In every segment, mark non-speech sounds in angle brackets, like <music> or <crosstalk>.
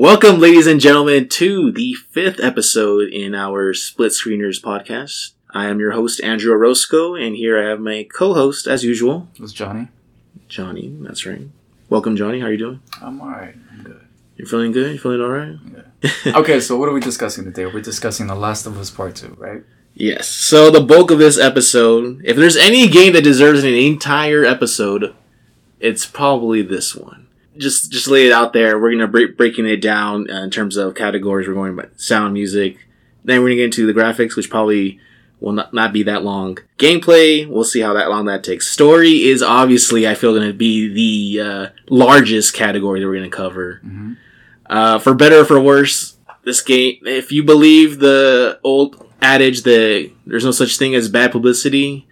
Welcome, ladies and gentlemen, to the fifth episode in our Split Screeners podcast. I am your host, Andrew Orozco, and here I have my co-host, as usual, It's Johnny. Johnny. That's right. Welcome, Johnny. How are you doing? I'm alright. I'm good. You're feeling good? You feeling all right? Yeah. Okay, so what are we discussing today? We're discussing The Last of Us Part 2, right? Yes. So the bulk of this episode, if there's any game that deserves an entire episode, it's probably this one. Just just lay it out there. We're gonna break breaking it down uh, in terms of categories. We're going by sound, music. Then we're gonna get into the graphics, which probably will not, not be that long. Gameplay, we'll see how that long that takes. Story is obviously, I feel, gonna be the uh, largest category that we're gonna cover. Mhm. Uh, for better or for worse, this game, if you believe the old adage that there's no such thing as bad publicity,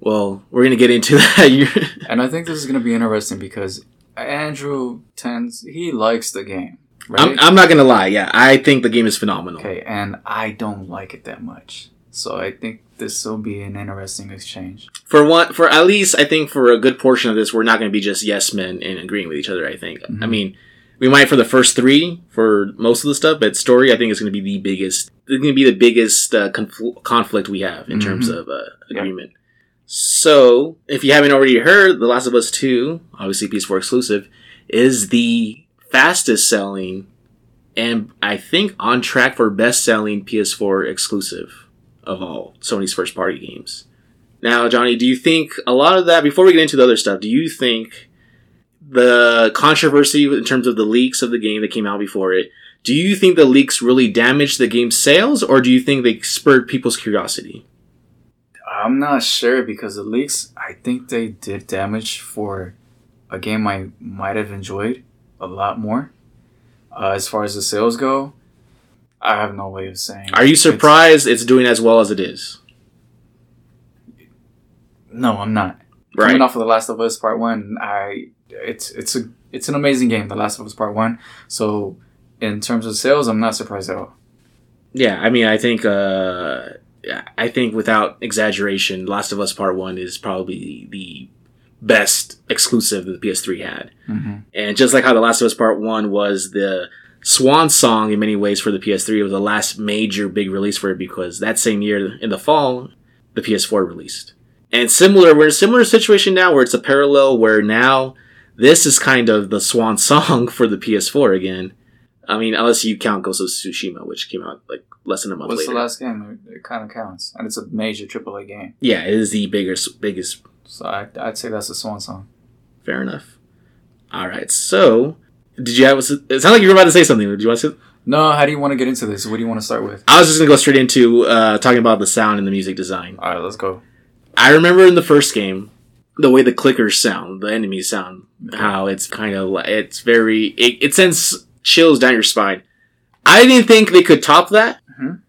well, we're gonna get into <laughs> that. And I think this is going to be interesting because Andrew tends, he likes the game, right? I'm, I'm not gonna lie. Yeah, I think the game is phenomenal. okay, and I don't like it that much. So I think this will be an interesting exchange. For one, for at least I think for a good portion of this, we're not gonna be just yes men and agreeing with each other. I think. I Mhm. mean, we might for the first three for most of the stuff, but story I think is gonna be the biggest. It's gonna be the biggest uh, confl- conflict we have in terms Mhm. of uh, Yeah. So, if you haven't already heard, The Last of Us Two, obviously PS4 exclusive, is the fastest selling and I think on track for best selling PS4 exclusive of all Sony's first party games. Now, Johnny, do you think a lot of that, before we get into the other stuff, do you think the controversy in terms of the leaks of the game that came out before it, do you think the leaks really damaged the game's sales or do you think they spurred people's curiosity? I'm not sure because the leaks, I think they did damage for a game I might have enjoyed a lot more. Uh, as far as the sales go, I have no way of saying. Are you surprised it's doing as well as it is? No, I'm not. Right. Coming off of The Last of Us Part One, I it's it's a it's an amazing game, The Last of Us Part One. So in terms of sales, I'm not surprised at all. Yeah, I mean, I think, uh, I think without exaggeration, Last of Us Part One is probably the best exclusive that the PS3 had. Mm-hmm. And just like how The Last of Us Part 1 was the swan song in many ways for the PS3, it was the last major big release for it because that same year in the fall, the PS4 released. And similar, we're in a similar situation now where it's a parallel where now this is kind of the swan <laughs> song for the PS4 again. I mean, unless you count Ghost of Tsushima, which came out like less than a month What's later. the last game? It, it kind of counts, and it's a major AAA game. yeah, it is the biggest, biggest So I, I'd say that's a swan song. Fair enough. All right. So, did you have? It sounded like you were about to say something. Did you want to? Say? No, how do you want to get into this? What do you want to start with? I was just gonna go straight into uh, talking about the sound and the music design. All right, let's go. I remember in the first game the way the clickers sound, the enemies sound, how it's kind of like it's very it, it sends chills down your spine. I didn't think they could top that. Mhm.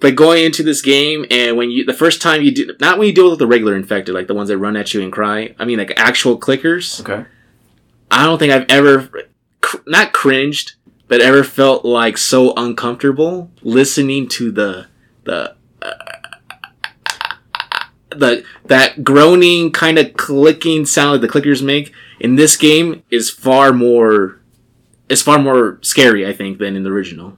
But going into this game, and when you the first time you do not when you deal with the regular infected, like the ones that run at you and cry. I mean, like actual clickers. Okay. I don't think I've ever, cr- not cringed, but ever felt like so uncomfortable listening to the the uh, the that groaning kind of clicking sound that the clickers make in this game is far more is far more scary, I think, than in the original.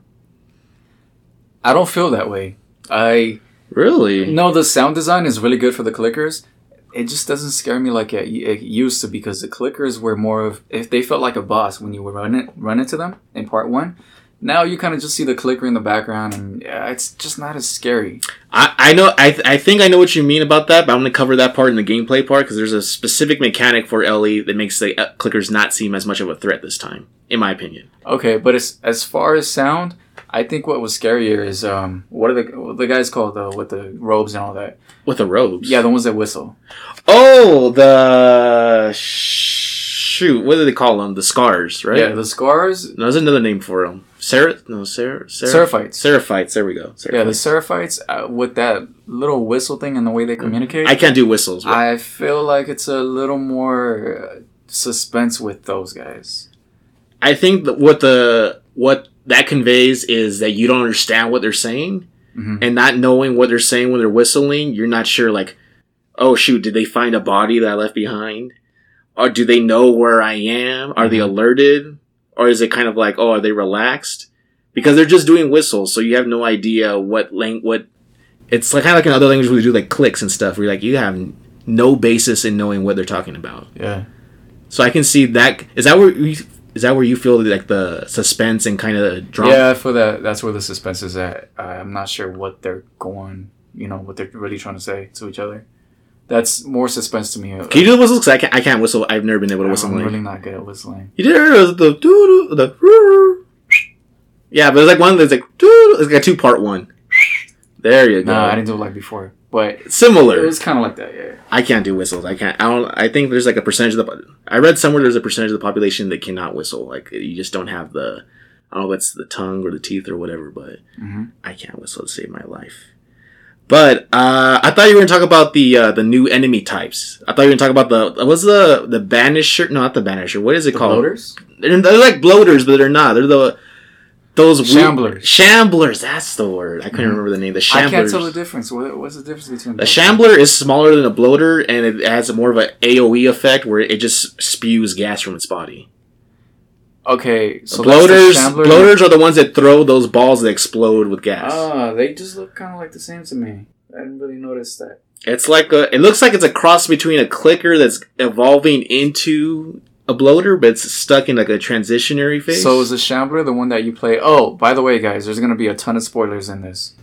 I don't feel that way. I Really? No, the sound design is really good for the clickers. It just doesn't scare me like it, it used to because the clickers were more of if they felt like a boss when you would run it run into them in part one. Now you kind of just see the clicker in the background and yeah, it's just not as scary. I, I know I, I think I know what you mean about that, but I'm gonna cover that part in the gameplay part because there's a specific mechanic for Ellie that makes the uh, clickers not seem as much of a threat this time, in my opinion. Okay, but as as far as sound, I think what was scarier is um what are the the guys called though with the robes and all that? With the robes. Yeah, the ones that whistle. Oh, the shoot. What do they call them? The scars, right? Yeah, the scars. No, there's another name for them. Sarah? No, Sarah. Seraphites. Seraphites. There we go. Yeah, the Seraphites. Seraphites uh, with that little whistle thing and the way they communicate. I can't do whistles. but- I feel like it's a little more uh, suspense with those guys. I think that what the what that conveys is that you don't understand what they're saying, Mhm. and not knowing what they're saying when they're whistling, you're not sure. Like, oh shoot, did they find a body that I left behind, or do they know where I am? Are they Mhm. alerted, or is it kind of like, oh, are they relaxed? Because they're just doing whistles, so you have no idea what lang- what. It's like kind of like in other languages where you do like clicks and stuff. Where you're like you have no basis in knowing what they're talking about. Yeah. So I can see that. Is that where you, is that where you feel like the suspense and kind of drama? Yeah, for that that's where the suspense is at. I'm not sure what they're going, you know, what they're really trying to say to each other. That's more suspense to me. Can you do the whistles? 'Cause I can't. I can't whistle. I've never been able to whistle. I'm like- really not good at whistling. You did it, the doo the yeah, but it's like one that's like doo. It's like a two part one. There you go. No, I didn't do it like before, but similar. it was kind of like that. Yeah. I can't do whistles. I can't. I don't. I think there's like a percentage of the. I read somewhere there's a percentage of the population that cannot whistle. Like you just don't have the. I don't know if it's the tongue or the teeth or whatever, but hmm I can't whistle to save my life. But uh, I thought you were gonna talk about the uh, the new enemy types. I thought you were gonna talk about the what's the the banisher? No, not the banisher. What is it The called? bloaters. They're, they're like bloaters, but they're not. They're the those weird- Shamblers. Shamblers. That's the word. I couldn't Mhm. remember the name. The shamblers. I can't tell the difference. What, what's the difference between The those? shambler is smaller than a bloater, and it has more of an AOE effect where it just spews gas from its body. Okay, so The that's the bloaters, bloaters are the ones that throw those balls that explode with gas. Ah, they just look kind of like the same to me. I didn't really notice that. It's like a. It looks like it's a cross between a clicker that's evolving into a bloater, but it's stuck in like a transitionary phase. So is the Shambler the one that you play? Oh, by the way, guys, there's gonna be a ton of spoilers in this.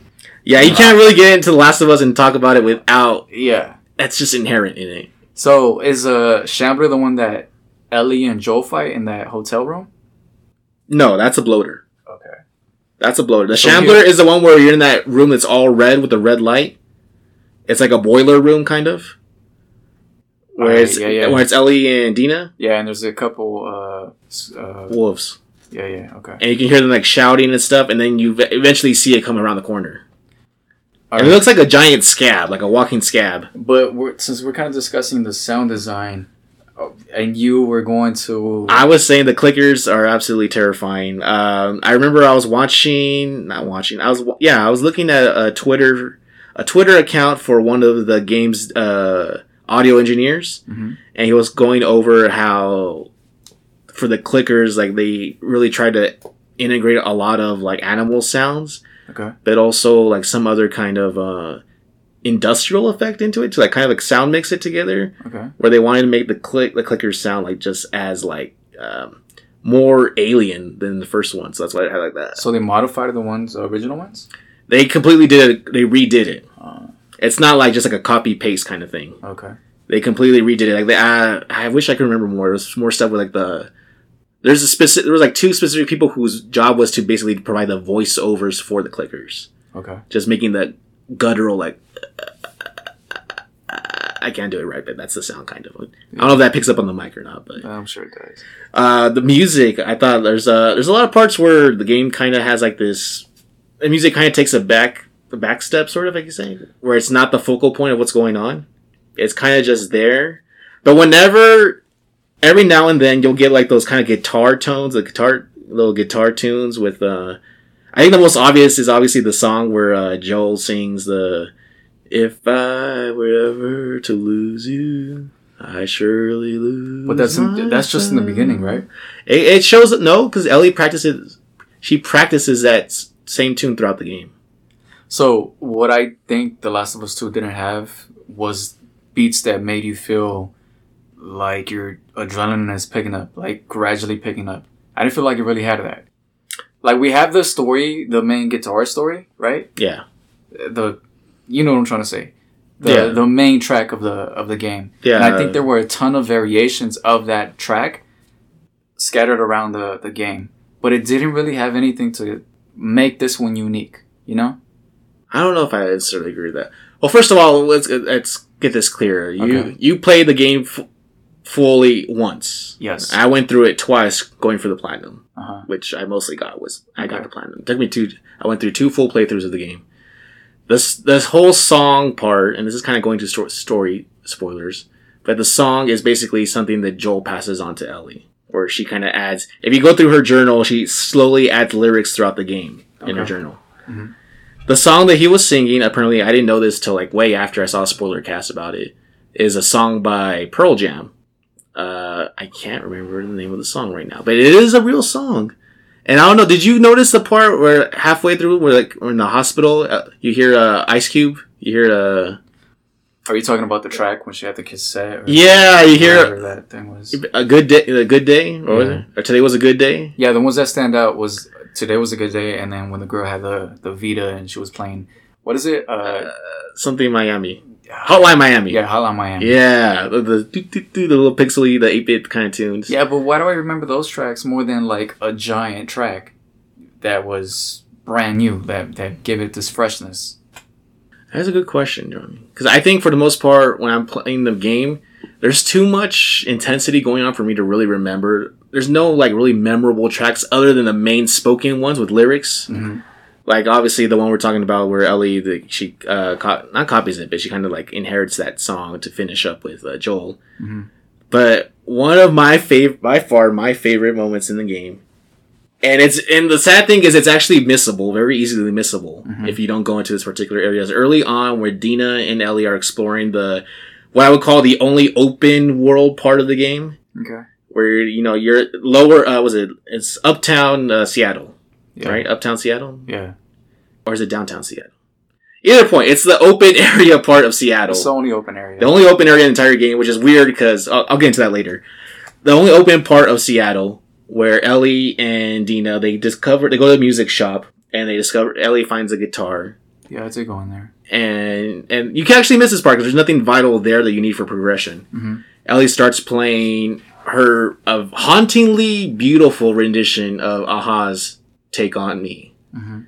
yeah, you can't really get into The Last of Us and talk about it without. Yeah. That's just inherent in it. So is uh Shambler the one that Ellie and Joel fight in that hotel room? No, that's a bloater. Okay. That's a bloater. The So shambler is the one where you're in that room that's all red with the red light. It's like a boiler room, kind of. Where Alright, it's yeah, yeah. where it's Ellie and Dina Yeah, and there's a couple. Uh, uh wolves, yeah, yeah, okay. and you can hear them like shouting and stuff, and then you ve- eventually see it come around the corner. And it looks like a giant scab, like a walking scab. But we're, since we're kind of discussing the sound design, and you were going to, I was saying the clickers are absolutely terrifying. Um, I remember I was watching, not watching. I was yeah, I was looking at a Twitter, a Twitter account for one of the game's uh, audio engineers, Mhm. and he was going over how for the clickers, like they really tried to integrate a lot of like animal sounds, okay, but also like some other kind of uh, industrial effect into it to like kind of like sound mix it together okay, where they wanted to make the click the clickers sound like just as like um, more alien than the first one. So that's why I had like that. so they modified the ones, the original ones. They completely did it. They redid it. Uh, It's not like just like a copy paste kind of thing. okay, They completely redid it. Like they, uh, I wish I could remember more. It was more stuff with like the. There's a specific. There was like two specific people whose job was to basically provide the voiceovers for the clickers, okay. just making the guttural like. I can't do it right, but that's the sound kind of. I don't know if that picks up on the mic or not, but I'm sure it does. Uh, the music, I thought there's a there's a lot of parts where the game kind of has like this. The music kind of takes a back a back step, sort of, like you say, where it's not the focal point of what's going on. It's kind of just there, but whenever, every now and then, you'll get like those kind of guitar tones, the guitar little guitar tunes with. uh I think the most obvious is obviously the song where uh, Joel sings the "If I were ever to lose you." I surely lose. But that's in, that's just in the beginning, right? It, it shows that no, because Ellie practices. She practices that same tune throughout the game. So what I think The Last of Us Two didn't have was beats that made you feel like your adrenaline is picking up, like gradually picking up. I didn't feel like it really had that. Like we have the story, the main guitar story, right? Yeah, The you know what I'm trying to say. The Yeah. the main track of the of the game. yeah. And I think there were a ton of variations of that track scattered around the, the game. But it didn't really have anything to make this one unique, you know? I don't know if I necessarily agree with that. Well, first of all, let's let's get this clear. You Okay. you played the game f- fully once. Yes. I went through it twice, going for the platinum, Uh-huh. which I mostly got was I got the platinum. It took me two. I went through two full playthroughs of the game. This this whole song part, and this is kind of going to sto- story spoilers, but the song is basically something that Joel passes on to Ellie, where she kind of adds. If you go through her journal, she slowly adds lyrics throughout the game in her Okay. journal. Mhm. The song that he was singing, apparently, I didn't know this till like way after I saw a spoiler cast about it, is a song by Pearl Jam. Uh, I can't remember the name of the song right now, but it is a real song. And I don't know. Did you notice the part where halfway through, we're like we're in the hospital, uh, you hear uh, Ice Cube, you hear uh, Are you talking about the track when she had the cassette? Or yeah, you hear that thing was. a good day, a good day, or, was Yeah. it? or today was a good day. Yeah, the ones that stand out was today was a good day, and then when the girl had the the Vita and she was playing, what is it? Uh, Something Miami, Hotline Miami. yeah, Hotline Miami. Yeah, the the, the little pixely, the eight bit kind of tunes. Yeah, but why do I remember those tracks more than like a giant track that was brand new that that give it this freshness? That's a good question, John. Because I think for the most part, when I'm playing the game, there's too much intensity going on for me to really remember. There's no like really memorable tracks other than the main spoken ones with lyrics. Mhm. Like obviously the one we're talking about where Ellie, the, she uh, co- not copies it, but she kind of like inherits that song to finish up with uh, Joel. Mhm. But one of my favorite, by far my favorite moments in the game, and it's and the sad thing is it's actually missable, very easily missable Mhm. if you don't go into this particular area. areas early on where Dina and Ellie are exploring the what I would call the only open world part of the game, Okay. where you know you're lower. Uh, was it? It's uptown uh, Seattle, Yeah. right? Uptown Seattle, Yeah. or is it downtown Seattle? Either point, it's the open <laughs> area part of Seattle. It's the only open area. The only open area in the entire game, which is weird because I'll, I'll get into that later. The only open part of Seattle where Ellie and Dina they discover they go to the music shop and they discover Ellie finds a guitar yeah, I did go in there. and and you can actually miss this part because there's nothing vital there that you need for progression. Mhm. Ellie starts playing her a hauntingly beautiful rendition of a-ha's "Take on Me." Mhm.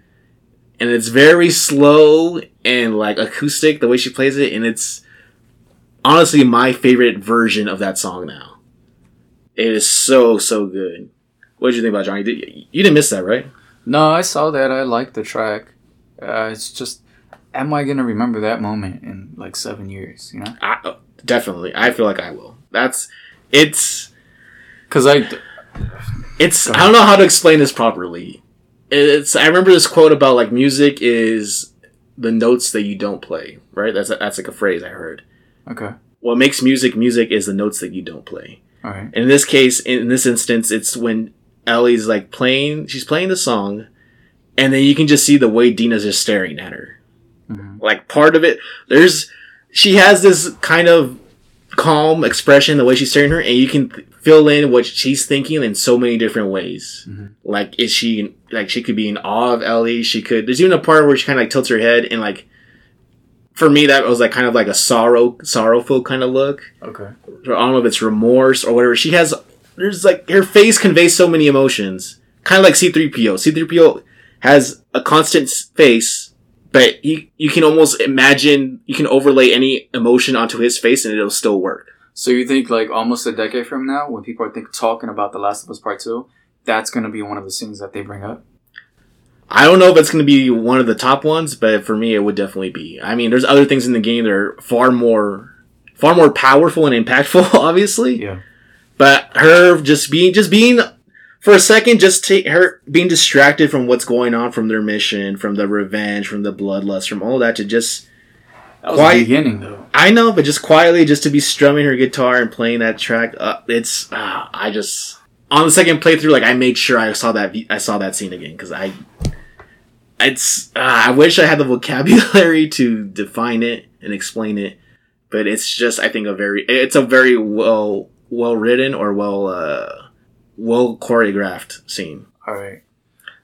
and it's very slow and like acoustic the way she plays it and it's honestly my favorite version of that song now it is so so good what did you think about johnny Did- you didn't miss that right No, I saw that. I liked the track. Uh, it's just, am I gonna remember that moment in like seven years? You know, I, oh, definitely i feel like i will that's it's because I it's i don't know how to explain this properly it's i remember this quote about like music is the notes that you don't play right that's a, that's like a phrase i heard okay. what makes music music is the notes that you don't play All right. in this case, in this instance, it's when Ellie's like playing, she's playing the song, and then you can just see the way Dina's just staring at her. Mhm. Like part of it, there's, she has this kind of calm expression, the way she's staring at her, and you can th- fill in what she's thinking in so many different ways. Mhm. Like, is she, like, she could be in awe of Ellie, she could, there's even a part where she kind of like tilts her head, and like, for me, that was like kind of like a sorrow, sorrowful kind of look Okay. I don't know if it's remorse or whatever. She has there's like her face conveys so many emotions, kind of like C-3PO. C-3PO has a constant face, but you you can almost imagine you can overlay any emotion onto his face and it'll still work. So you think like almost a decade from now, when people are think talking about The Last of Us Part Two, that's gonna be one of the scenes that they bring up? I don't know if it's going to be one of the top ones, but for me, it would definitely be. I mean, there's other things in the game that are far more, far more powerful and impactful, <laughs> obviously. Yeah. But her just being, just being, for a second, just take her being distracted from what's going on, from their mission, from the revenge, from the bloodlust, from all that, to just, That was the beginning though. I know, but just quietly, just to be strumming her guitar and playing that track, uh, it's, uh, I just, on the second playthrough, like I made sure I saw that, I saw that scene again because I, it's, uh, I wish I had the vocabulary to define it and explain it, but it's just, I think, a very, it's a very well, well written or well, uh, well choreographed scene. All right.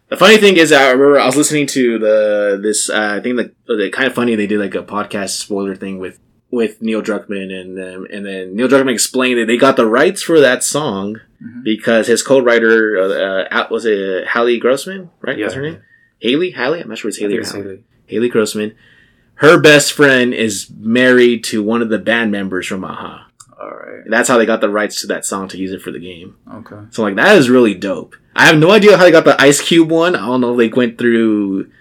The funny thing is, I remember I was listening to the this. Uh, I think the, the Kinda Funny they did like a podcast spoiler thing with with Neil Druckmann and um, and then Neil Druckmann explained that they got the rights for that song Mhm. because his co-writer uh, uh, was it Hallie Grossman, right? Yeah. That's her name. Haley, Haley. I'm not sure it's Haley or it's Haley. Haley Grossman. Her best friend is married to one of the band members from a-ha. All right. And that's how they got the rights to that song to use it for the game. Okay. So like that is really dope. I have no idea how they got the Ice Cube one. I don't know if they went through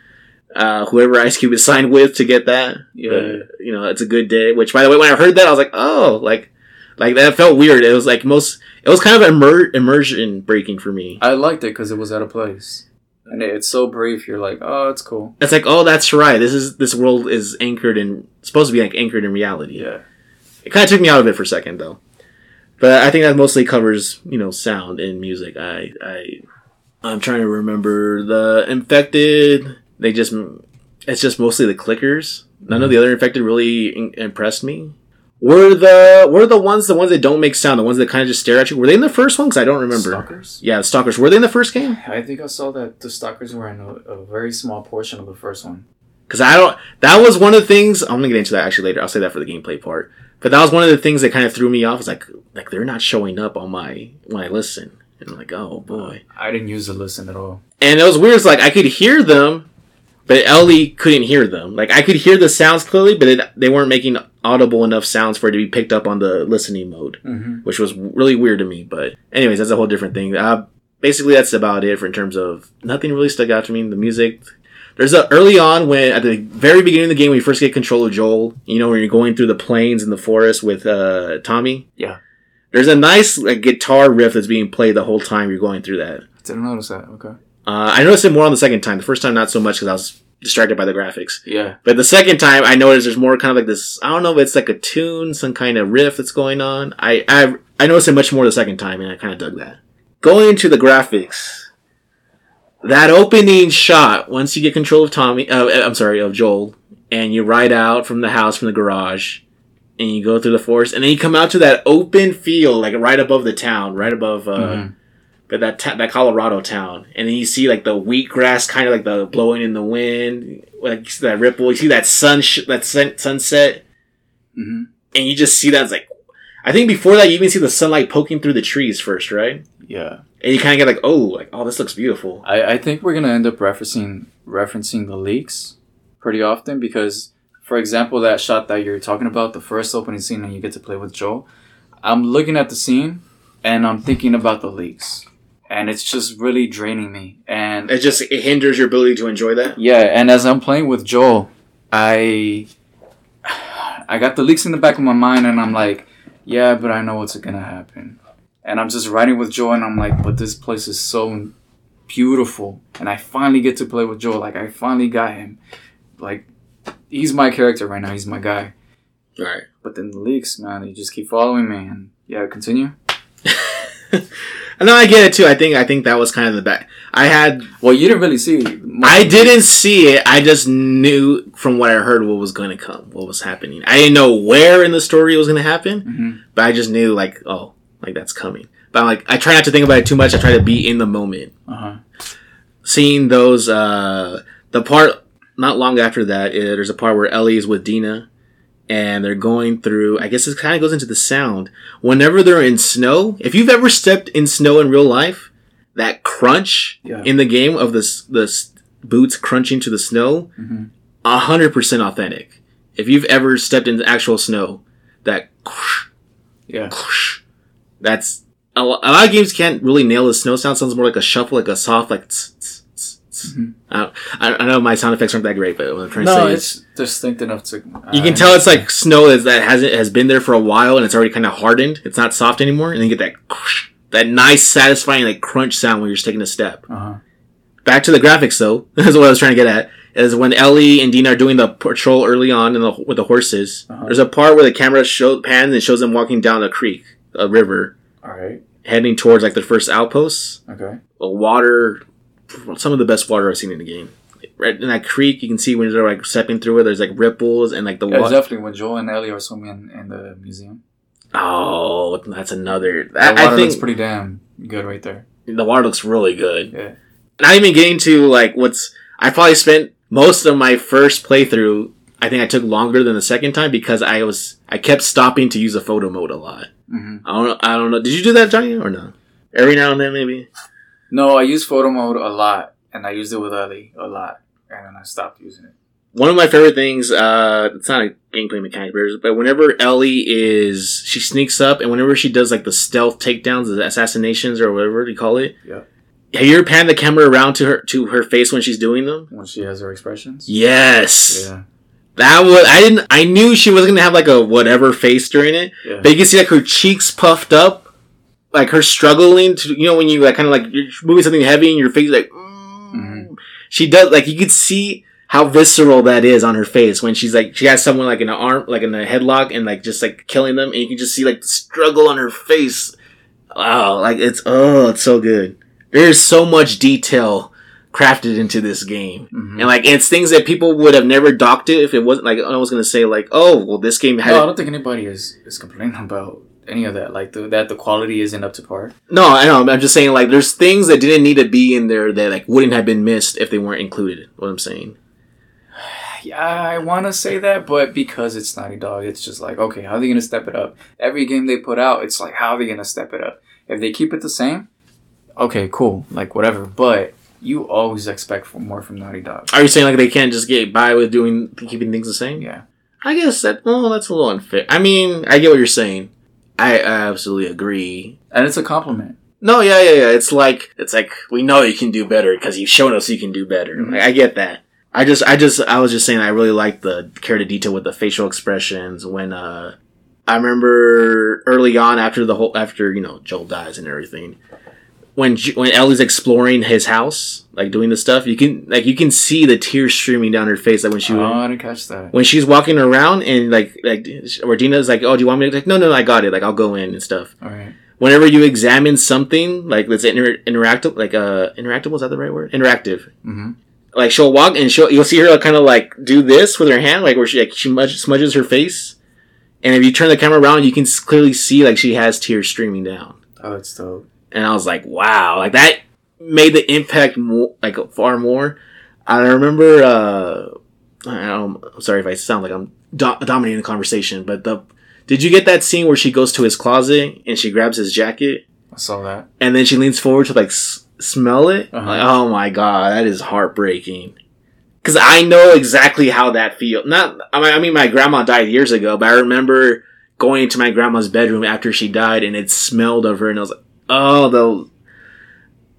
uh, whoever Ice Cube is signed with to get that. Yeah. But, you know, it's a good day. Which by the way, when I heard that, I was like, oh, like, like that felt weird. It was like most. It was kind of immer- immersion breaking for me. I liked it because it was out of place, and it's so brief. You're like, oh, it's cool. It's like, oh, that's right. This is this world is anchored in supposed to be like anchored in reality. Yeah. It kind of took me out of it for a second though. But I think that mostly covers you know sound and music. I I I'm trying to remember the infected. They just it's just mostly the clickers. None of the mm-hmm. other infected really in- impressed me. Were the were the ones the ones that don't make sound, the ones that kind of just stare at you? Were they in the first one? Because I don't remember. Stalkers. Yeah, the stalkers. Were they in the first game? I think I saw that the stalkers were in a, a very small portion of the first one. Because I don't. That was one of the things. I'm gonna get into that actually later. I'll say that for the gameplay part. But that was one of the things that kind of threw me off. Is like like they're not showing up on my when I listen. And I'm like, oh boy. I didn't use the listen at all. And it was weird. It's like I could hear them, but Ellie couldn't hear them. Like I could hear the sounds clearly, but it, they weren't making audible enough sounds for it to be picked up on the listening mode, Mm-hmm. which was really weird to me. But anyways, that's a whole different thing. Uh, basically, that's about it for in terms of nothing really stuck out to me. The music. There's a early on when at the very beginning of the game when you first get control of Joel, you know, when you're going through the plains and the forest with uh, Tommy. Yeah. There's a nice like, guitar riff that's being played the whole time you're going through that. I Didn't notice that. Okay. Uh, I noticed it more on the second time. The first time, not so much because I was distracted by the graphics. Yeah. But the second time, I noticed there's more kind of like this. I don't know if it's like a tune, some kind of riff that's going on. I I, I noticed it much more the second time, and I kind of dug that. Going into the graphics, that opening shot once you get control of Tommy, uh, I'm sorry, of Joel, and you ride out from the house from the garage, and you go through the forest, and then you come out to that open field, like right above the town, right above. Uh, Mhm. but that ta- that Colorado town, and then you see like the wheatgrass kind of like the blowing in the wind, like you see that ripple. You see that sun sh- that sun- sunset, Mhm. and you just see that. It's like I think before that you even see the sunlight poking through the trees first, right? Yeah. And you kind of get like, oh, like oh, this looks beautiful. I, I think we're gonna end up referencing referencing the leaks pretty often because, for example, that shot that you're talking about, the first opening scene, and you get to play with Joel. I'm looking at the scene, and I'm thinking about the leaks, and it's just really draining me. And It just it hinders your ability to enjoy that. yeah, and as I'm playing with Joel, I I got the leaks in the back of my mind, and I'm like, yeah, but I know what's gonna happen. And I'm just riding with Joel, and I'm like, but this place is so beautiful, and I finally get to play with Joel. Like I finally got him. Like he's my character right now. He's my guy. Right. But then the leaks, man, they just keep following me. And yeah, continue. <laughs> And no, I get it too. I think I think that was kind of the back. I had Well, you didn't really see. I didn't see it. I just knew from what I heard what was going to come, what was happening. I didn't know where in the story it was going to happen, Mhm. but I just knew like, oh, like that's coming. But I'm like, I try not to think about it too much. I try to be in the moment. Uh-huh. Seeing those, uh, the part not long after that, uh, there's a part where Ellie is with Dina, and they're going through. I guess it kind of goes into the sound. Whenever they're in snow, if you've ever stepped in snow in real life, that crunch Yeah. in the game of the the boots crunching to the snow, Mhm. a hundred percent authentic. If you've ever stepped in actual snow, that Yeah. that's a lo- a lot of games can't really nail the snow sound. Sounds more like a shuffle, like a soft, like. tss, tss, Mhm. I, I know my sound effects aren't that great, but what I'm trying to No, say is it's distinct enough to. you can tell it's like snow that hasn't has been there for a while and it's already kind of hardened. It's not soft anymore, and then you get that that nice, satisfying like crunch sound when you're just taking a step. Uh huh. Back to the graphics, though. <laughs> That's what I was trying to get at. Is when Ellie and Dina are doing the patrol early on in the, with the horses. Uh-huh. There's a part where the camera show pans and shows them walking down a creek, a river, All right. heading towards like the first outposts. Okay. A water, some of the best water I've seen in the game. Right in that creek, you can see when they're like stepping through it. There's like ripples and like the Yeah, water. definitely when Joel and Ellie are swimming in, in the museum. Oh, that's another. The I, think looks pretty damn good right there. the water looks really good. Yeah. Not even getting to like what's. I probably spent most of my first playthrough. I think I took longer than the second time because I was I kept stopping to use a photo mode a lot. hmm I don't know. I don't know. Did you do that, Johnny, or no? Every now and then, maybe. No, I use photo mode a lot, and I used it with Ellie a lot, and then I stopped using it. One of my favorite things. Uh, it's not a gameplay mechanic, but whenever Ellie is, she sneaks up, and whenever she does like the stealth takedowns, the assassinations, or whatever you call it. Yeah. Have you ever panned the camera around to her to her face when she's doing them? When she has her expressions. Yes. Yeah. That was I didn't I knew she wasn't gonna have like a whatever face during it. Yeah. But you can see like her cheeks puffed up, like her struggling to you know when you like kind of like you're moving something heavy and your face like mm. Mhm. she does like you could see how visceral that is on her face when she's like she has someone like in an arm like in a headlock and like just like killing them and you can just see like the struggle on her face. Wow, like it's oh, it's so good. There's so much detail crafted into this game. Mhm. And like it's things that people would have never docked it if it wasn't like I was gonna say like, oh well this game had No, I don't think anybody is is complaining about any of that. Like the, that the quality isn't up to par. No, I know. I'm just saying, like, there's things that didn't need to be in there that like wouldn't have been missed if they weren't included. What I'm saying. <sighs> Yeah, I want to say that, but because it's Naughty Dog, it's just like, okay, how are they going to step it up? Every game they put out, it's like, how are they going to step it up? If they keep it the same, okay, cool, like whatever. But you always expect for more from Naughty Dog. Are you saying like they can't just get by with doing keeping things the same? Yeah, I guess that. Oh, that's a little unfair. I mean, I get what you're saying. I, I absolutely agree. and it's a compliment. No, yeah, yeah, yeah. It's like it's like we know you can do better because you've shown us you can do better. Mhm. Like, I get that. I just, I just, I was just saying I really like the care to detail with the facial expressions when uh I remember early on after the whole after you know Joel dies and everything when when Ellie's exploring his house like doing the stuff you can like you can see the tears streaming down her face like when she oh, I didn't catch that. when she's walking around and like like where Dina's like oh do you want me to like no no no I got it like I'll go in and stuff All right. whenever you examine something like let's inter- interactive like uh interactable is that the right word interactive Mm-hmm. like she'll walk and she'll you'll see her kind of like do this with her hand like where she like she smudge, smudges her face and if you turn the camera around you can clearly see like she has tears streaming down Oh, it's dope. And I was like wow like that made the impact more like far more I remember uh I don't, I'm sorry if I sound like I'm do- dominating the conversation but the did you get that scene where she goes to his closet and she grabs his jacket I saw that. and then she leans forward to like s- smell it. Uh-huh. Like, oh my god, that is heartbreaking. Because I know exactly how that feels. Not, I mean, I mean, my grandma died years ago, but I remember going into my grandma's bedroom after she died, and it smelled of her, and I was like, oh, the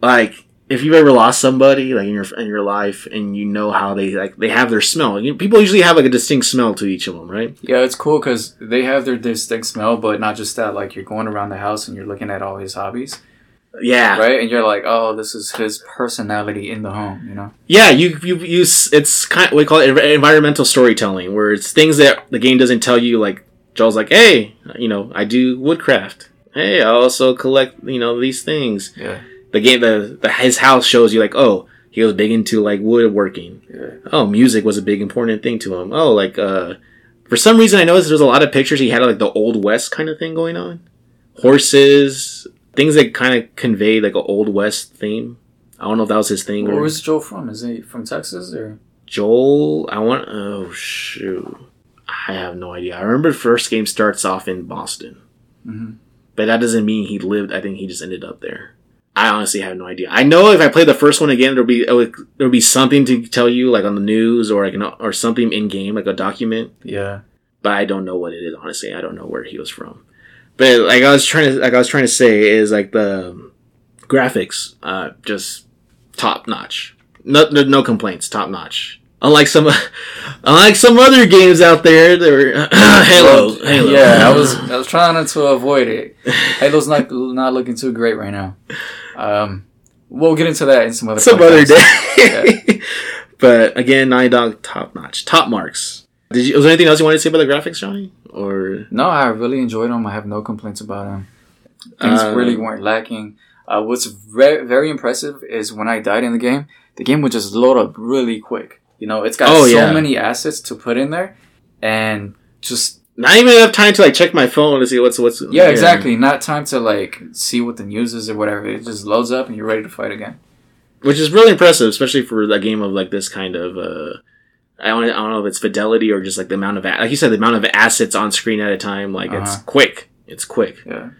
like. If you've ever lost somebody like in your in your life, and you know how they like they have their smell, you people usually have like a distinct smell to each of them, right? Yeah, it's cool because they have their distinct smell, but not just that. Like you're going around the house and you're looking at all his hobbies, Yeah, right? And you're like, oh, this is his personality in the home. You know? Yeah, you you use it's kind of what we call it environmental storytelling, where it's things that the game doesn't tell you. Like Joel's like, hey, you know, I do woodcraft. Hey, I also collect, you know, these things. Yeah. The game, the, the his house shows you like, oh, he was big into like woodworking. Yeah. Oh, music was a big important thing to him. Oh, like uh, for some reason I noticed there's a lot of pictures he had like the old west kind of thing going on, horses, things that kind of convey like an old west theme. I don't know if that was his thing Where or was Joel from? Is he from Texas or? Joel, I want. Oh shoot, I have no idea. I remember the first game starts off in Boston, hmm but that doesn't mean he lived. I think he just ended up there. I honestly have no idea. I know if I play the first one again, there'll be there'll be something to tell you, like on the news or like an, or something in game, like a document. Yeah. But I don't know what it is. Honestly, I don't know where he was from. But like I was trying to, like I was trying to say, is like the graphics, uh, just top notch. No, no, no complaints. Top notch. Unlike some, <laughs> unlike some other games out there, that were <clears throat> Halo. Halo. Yeah, I was <laughs> I was trying to avoid it. Halo's not not looking too great right now. Um, we'll get into that in some other some other podcasts. day. <laughs> but again, Naughty Dog, top notch, top marks. Did you? Was there anything else you wanted to say about the graphics, Johnny? Or No, I really enjoyed them. I have no complaints about them. Things Uh, really weren't lacking. Uh, what's very very impressive is when I died in the game, the game would just load up really quick. You know, it's got Oh, so yeah. many assets to put in there, and just not even enough time to like check my phone to see what's what's. yeah, exactly. Not time to like see what the news is or whatever. It just loads up and you're ready to fight again. which is really impressive, especially for a game of like this kind of. uh I don't, I don't know if it's fidelity or just like the amount of like you said the amount of assets on screen at a time. Like it's Uh-huh. quick. It's quick. Yeah.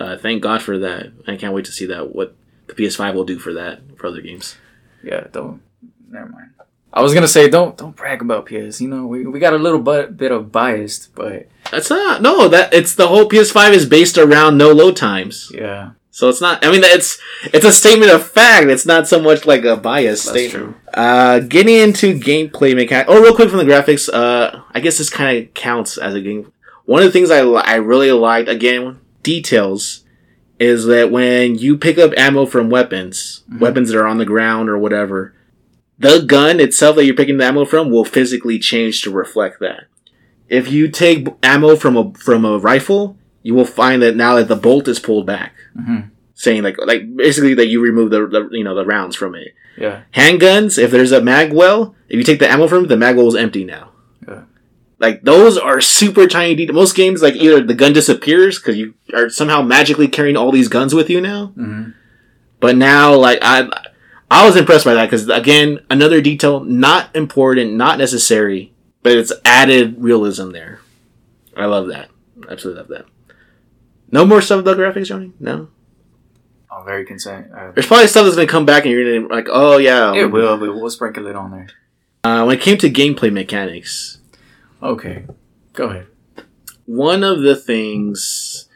Uh, thank God for that. I can't wait to see that what the PS5 will do for that for other games. Yeah, don't. Never mind. I was gonna say don't don't brag about PS. You know, we, we got a little bit bit of biased, but That's not no that it's the whole PS5 is based around no load times. yeah, So it's not. I mean, it's it's a statement of fact. It's not so much like a bias that's statement. true. Uh, getting into gameplay mechanic. Oh, real quick from the graphics. Uh, I guess this kind of counts as a game. One of the things I I really liked again details is that when you pick up ammo from weapons, Mhm. weapons that are on the ground or whatever, the gun itself that you're picking the ammo from will physically change to reflect that. If you take ammo from a from a rifle, you will find that now that the bolt is pulled back, Mhm. saying like like basically that you remove the, the you know the rounds from it. Yeah. Handguns, if there's a mag well, if you take the ammo from it, the mag well is empty now. Yeah. Like those are super tiny details. Most games, like either the gun disappears because you are somehow magically carrying all these guns with you now. hmm But now, like I, I was impressed by that because again, another detail not important, not necessary, but it's added realism there. I love that. Absolutely love that. No more stuff the graphics, Johnny. No. I'm very concerned. Uh, There's probably stuff that's gonna come back and you're gonna like, oh yeah. it will, we'll sprinkle it on there. Uh, when it came to gameplay mechanics, Okay. Go ahead. one of the things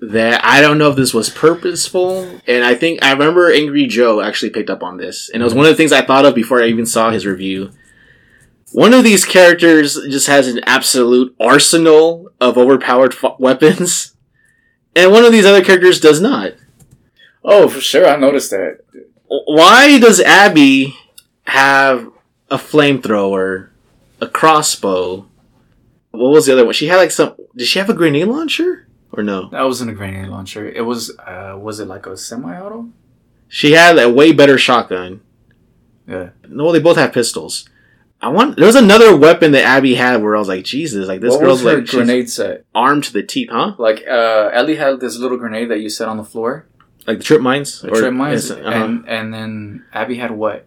that I don't know if this was purposeful, and I think I remember Angry Joe actually picked up on this, and it was one of the things I thought of before I even saw his review. One of these characters just has an absolute arsenal of overpowered f- weapons, <laughs> and one of these other characters does not. Oh, for sure. I noticed that. Why does Abby have a flamethrower, a crossbow? What was the other one? She had like some. Did she have a grenade launcher or no? That wasn't a grenade launcher. It was, uh, was it like a semi-auto? She had a way better shotgun. Yeah. No, they both have pistols. I want. There was another weapon that Abby had where I was like, Jesus, like this what girl's was her like grenade set? armed to the teeth, huh? Like, uh, Ellie had this little grenade that you set on the floor. Like the trip mines, The trip mines, uh-huh. and and then Abby had what?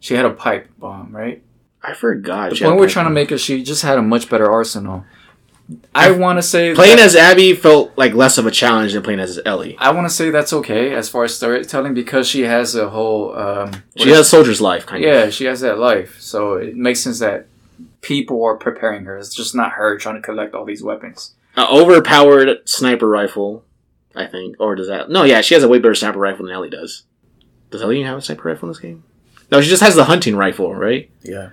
She had a pipe bomb, right? I forgot. The she had point we're pipe trying to make is she just had a much better arsenal. I want to say Playing that- as Abby felt like less of a challenge than playing as Ellie. I want to say that's okay as far as storytelling because she has a whole. Um, what She is- has soldier's life, kind of. yeah, she has that life, so it makes sense that people are preparing her. It's just not her trying to collect all these weapons. An overpowered sniper rifle, I think. Or does that? No, yeah, she has a way better sniper rifle than Ellie does. Does Ellie even have a sniper rifle in this game? No, she just has the hunting rifle, right? Yeah,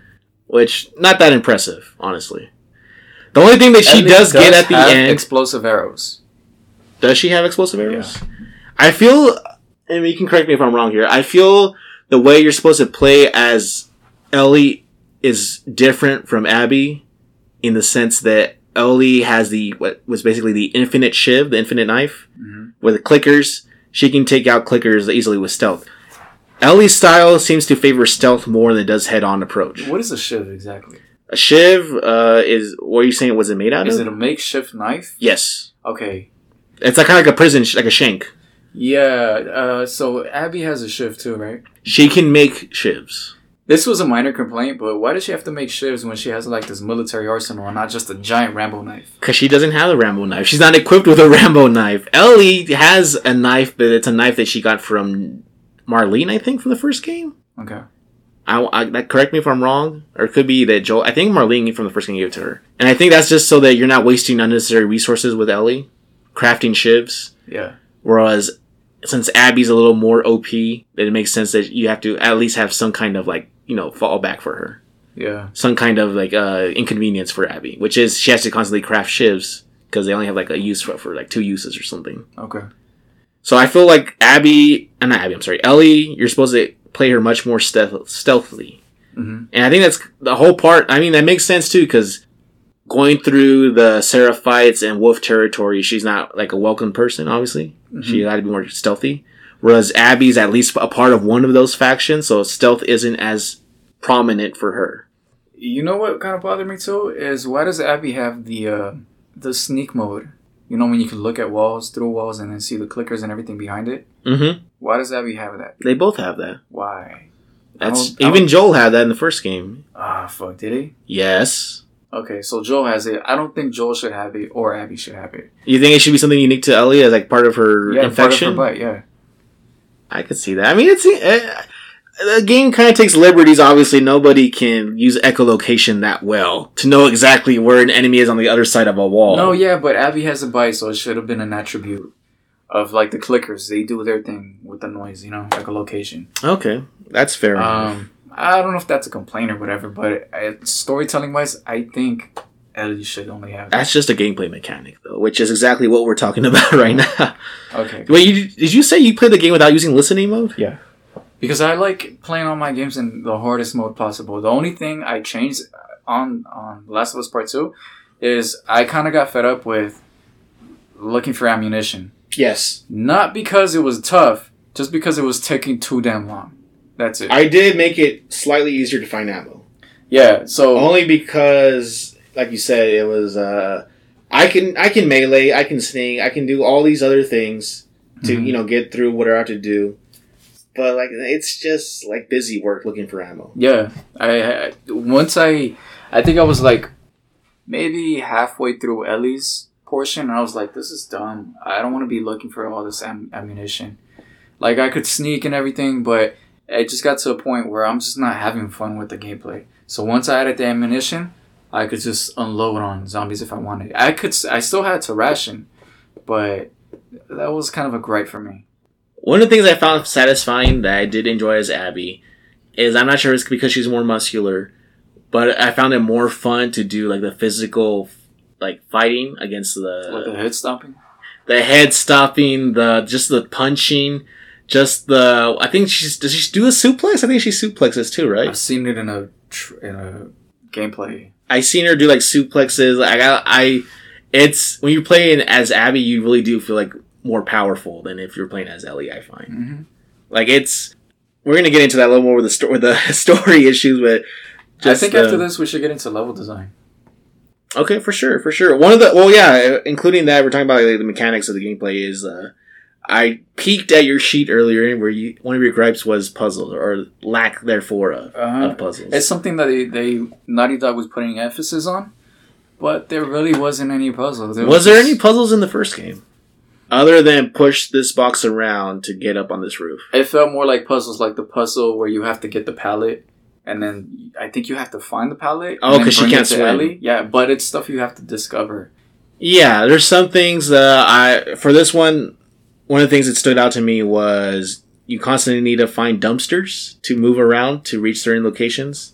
Which not that impressive, honestly. The only thing that she does, get at the end explosive arrows. Does she have explosive arrows? I feel, and you can correct me if I'm wrong here. I feel the way you're supposed to play as Ellie is different from Abby, in the sense that Ellie has the what was basically the infinite shiv, the infinite knife, Mhm. with clickers. She can take out clickers easily with stealth. Ellie's style seems to favor stealth more than it does head-on approach. What is a shiv exactly? A shiv uh, is what are you saying? Was it made out of? Is of? it a makeshift knife? yes, Okay. it's like kind of like a prison, sh- like a shank. Yeah. Uh, so Abby has a shiv too, right? She can make shivs. This was a minor complaint, but why does she have to make shivs when she has like this military arsenal and not just a giant Rambo knife? Because she doesn't have a Rambo knife. She's not equipped with a Rambo knife. Ellie has a knife, but it's a knife that she got from Marlene, I think, from the first game. Okay. I, I that correct me if I'm wrong, or it could be that Joel. I think Marlene from the first game gave it to her, and I think that's just so that you're not wasting unnecessary resources with Ellie, crafting shivs. Yeah. Whereas since Abby's a little more OP, it makes sense that you have to at least have some kind of like you know fallback for her, Yeah. some kind of like uh, inconvenience for Abby, which is she has to constantly craft shivs because they only have like a use for, for like two uses or something. Okay. So I feel like Abby, uh, not Abby, I'm sorry, Ellie, you're supposed to play her much more stealth- stealthily. hmm And I think that's the whole part. I mean, that makes sense too, because going through the Seraphites and Wolf territory, she's not like a welcome person, obviously. She got to be more stealthy. Whereas Abby's at least a part of one of those factions, so stealth isn't as prominent for her. You know what kind of bothered me too is why does Abby have the uh, the sneak mode? You know when you can look at walls through walls and then see the clickers and everything behind it. Mm-hmm. Why does Abby have that? They both have that. Why? That's I don't- I even Joel had that in the first game. Ah, fuck. Did he? Yes. Okay, so Joel has it. I don't think Joel should have it or Abby should have it. You think it should be something unique to Ellie as like part of her Yeah, infection? part of her bite. Yeah. I could see that. I mean, it's uh, the game kind of takes liberties. Obviously, nobody can use echolocation that well to know exactly where an enemy is on the other side of a wall. No, yeah, but Abby has a bite, so it should have been an attribute of like the clickers. They do their thing with the noise, you know, like a location. Okay, that's fair. Um, I don't know if that's a complaint or whatever, but uh, storytelling wise, I think Ellie should only have. That. That's just a gameplay mechanic, though, which is exactly what we're talking <laughs> about right now. Okay. Wait, you, did you say you played the game without using listening mode? Yeah. because I like playing all my games in the hardest mode possible. The only thing I changed on on Last of Us Part Two is I kind of got fed up with looking for ammunition. Yes, Not because it was tough, just because it was taking too damn long. That's it. I did make it slightly easier to find ammo. yeah. So Only because, like you said, it was. Uh, I can I can melee, I can sneak, I can do all these other things to Mhm. you know get through what I have to do. But like it's just like busy work looking for ammo. Yeah, I, I once I I think I was like maybe halfway through Ellie's portion, and I was like, "This is dumb. I don't want to be looking for all this am- ammunition. Like I could sneak and everything, but it just got to a point where I'm just not having fun with the gameplay. So once I added the ammunition, I could just unload on zombies if I wanted. I could. I still had to ration, but that was kind of a gripe for me. One of the things I found satisfying that I did enjoy as Abby is I'm not sure it's because she's more muscular, but I found it more fun to do like the physical like fighting against the Like the head stomping. the head stopping, the just the punching, just the. I think she's does she do a suplex? I think she suplexes too, right? I've seen it in a tr- in a gameplay. I seen her do like suplexes. I got I. It's when you play in as Abby, you really do feel like more powerful than if you're playing as Ellie. I find Mm-hmm. like it's. We're gonna get into that a little more with the story, <laughs> with the story issues, but I think the- after this we should get into level design. Okay, for sure, for sure. One of the well, yeah, including that, we're talking about like, the mechanics of the gameplay. Is uh, I peeked at your sheet earlier where you one of your gripes was puzzles or lack therefore of, Uh-huh. of puzzles. It's something that they, they Naughty Dog was putting emphasis on, but there really wasn't any puzzle. There was there just- any puzzles in the first game other than push this box around to get up on this roof? It felt more like puzzles, like the puzzle where you have to get the pallet, and then I think you have to find the palette. Oh, and then 'cause she can't swim. Ellie. Yeah, but it's stuff you have to discover. Yeah, there's some things that I for this one. One of the things that stood out to me was you constantly need to find dumpsters to move around to reach certain locations.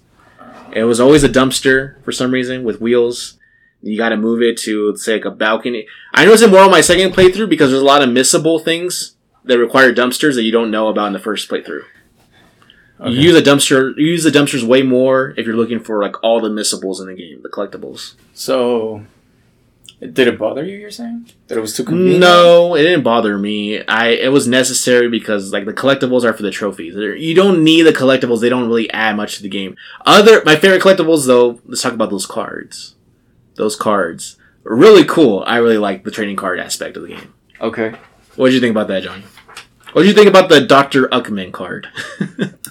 It was always a dumpster for some reason with wheels. You got to move it to say like a balcony. I noticed it more on my second playthrough because there's a lot of missable things that require dumpsters that you don't know about in the first playthrough. Okay. You use a dumpster. You use the dumpsters way more if you're looking for like all the missables in the game, the collectibles. So, did it bother you? You're saying that it was too convenient? No, it didn't bother me. I it was necessary because like the collectibles are for the trophies. They're- You don't need the collectibles; they don't really add much to the game. Other my favorite collectibles though. Let's talk about those cards. Those cards really cool. I really like the trading card aspect of the game. Okay, What did you think about that, Johnny? What do you think about the Doctor Uckmann card? <laughs>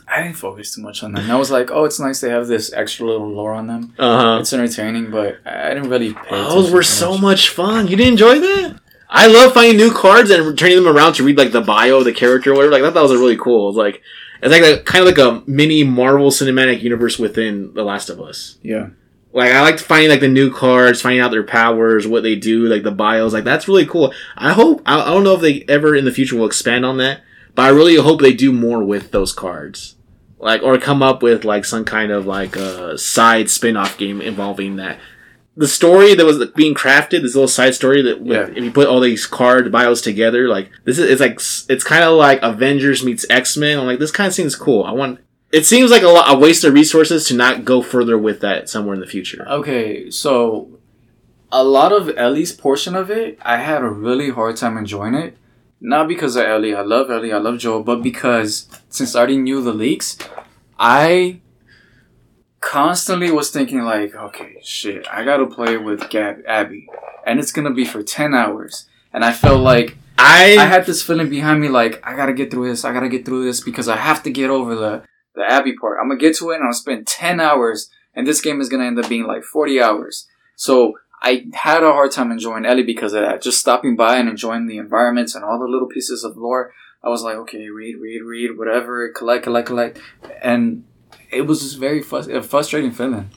I didn't focus too much on them. I was like, oh, it's nice they have this extra little lore on them. uh huh. It's entertaining, but I didn't really pay attention. Those were so much. much fun. You didn't enjoy that? I love finding new cards and turning them around to read like the bio of the character or whatever. Like I thought that was really cool. It's like it's like a kind of like a mini Marvel cinematic universe within The Last of Us. Yeah. Like I liked finding like the new cards, finding out their powers, what they do, like the bios. Like that's really cool. I hope I, I don't know if they ever in the future will expand on that, but I really hope they do more with those cards. Like or come up with like some kind of like a side spin-off game involving that. The story that was being crafted, this little side story that with, Yeah. if you put all these card bios together, like this is it's like it's kind of like Avengers meets X Men. I'm like this kind of seems cool. I want. It seems like a lot a waste of resources to not go further with that somewhere in the future. Okay, so a lot of Ellie's portion of it, I had a really hard time enjoying it. Not because of Ellie, I love Ellie, I love Joel, but because since I already knew the leaks, I constantly was thinking like, okay, shit, I gotta play with Gab- Abby, and it's gonna be for ten hours, and I felt like I, I had this feeling behind me like I gotta get through this, I gotta get through this because I have to get over the the Abby part. I'm gonna get to it and I'll spend ten hours, and this game is gonna end up being like forty hours. So I had a hard time enjoying Ellie because of that. Just stopping by and enjoying the environments and all the little pieces of lore. I was like, okay, read, read, read, whatever, collect, collect, collect, and it was just very frus- a frustrating feeling.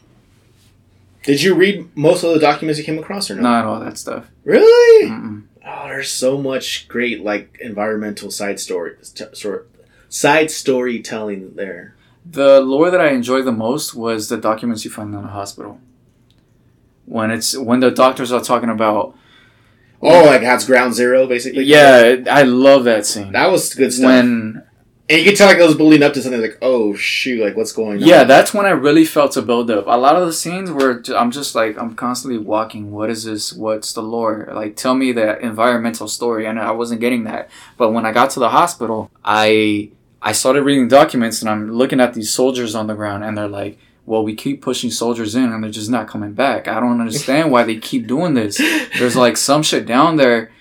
did you read most of the documents you came across or no? Not all that stuff. Really? Mm-mm. Oh, there's so much great like environmental side story, st- sort side storytelling there. The lore that I enjoyed the most was the documents you find in the hospital. When it's when the doctors are talking about Oh, like how it's ground zero, basically. yeah, I love that scene. that was good stuff. when And you can tell like it was building up to something like, oh shoot, like what's going on? Yeah, that's when I really felt a build up. A lot of the scenes where I'm just like I'm constantly walking. What is this? What's the lore? Like, tell me the environmental story. And I wasn't getting that. But when I got to the hospital, I I started reading documents and I'm looking at these soldiers on the ground, and they're like. Well, we keep pushing soldiers in and they're just not coming back. I don't understand why they keep doing this. There's like some shit down there,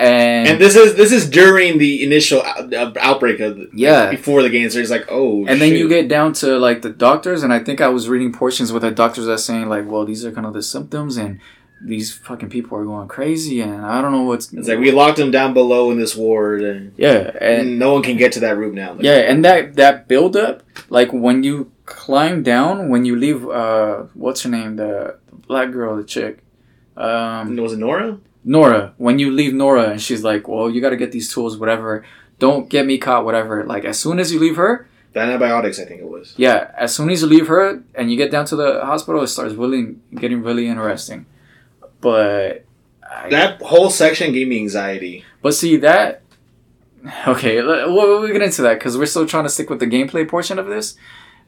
and, And this is this is during the initial uh, outbreak of the, Yeah. before the game. So it's like, oh, and then you get down to like the doctors and i think i was reading portions with the doctors that saying like well these are kind of the symptoms and these fucking people are going crazy and i don't know what's It's like we locked them down below in this ward, and, yeah and no one can get to that room now. Like, yeah and that that build up like when you climb down when you leave uh what's her name the, the black girl the chick um was it Nora? nora when you leave nora and she's like well you got to get these tools whatever don't get me caught whatever like as soon as you leave her The antibiotics, I think it was. Yeah, as soon as you leave her and you get down to the hospital, it starts really getting really interesting. But I, That whole section gave me anxiety. but see that okay, we'll, we'll get into that because we're still trying to stick with the gameplay portion of this.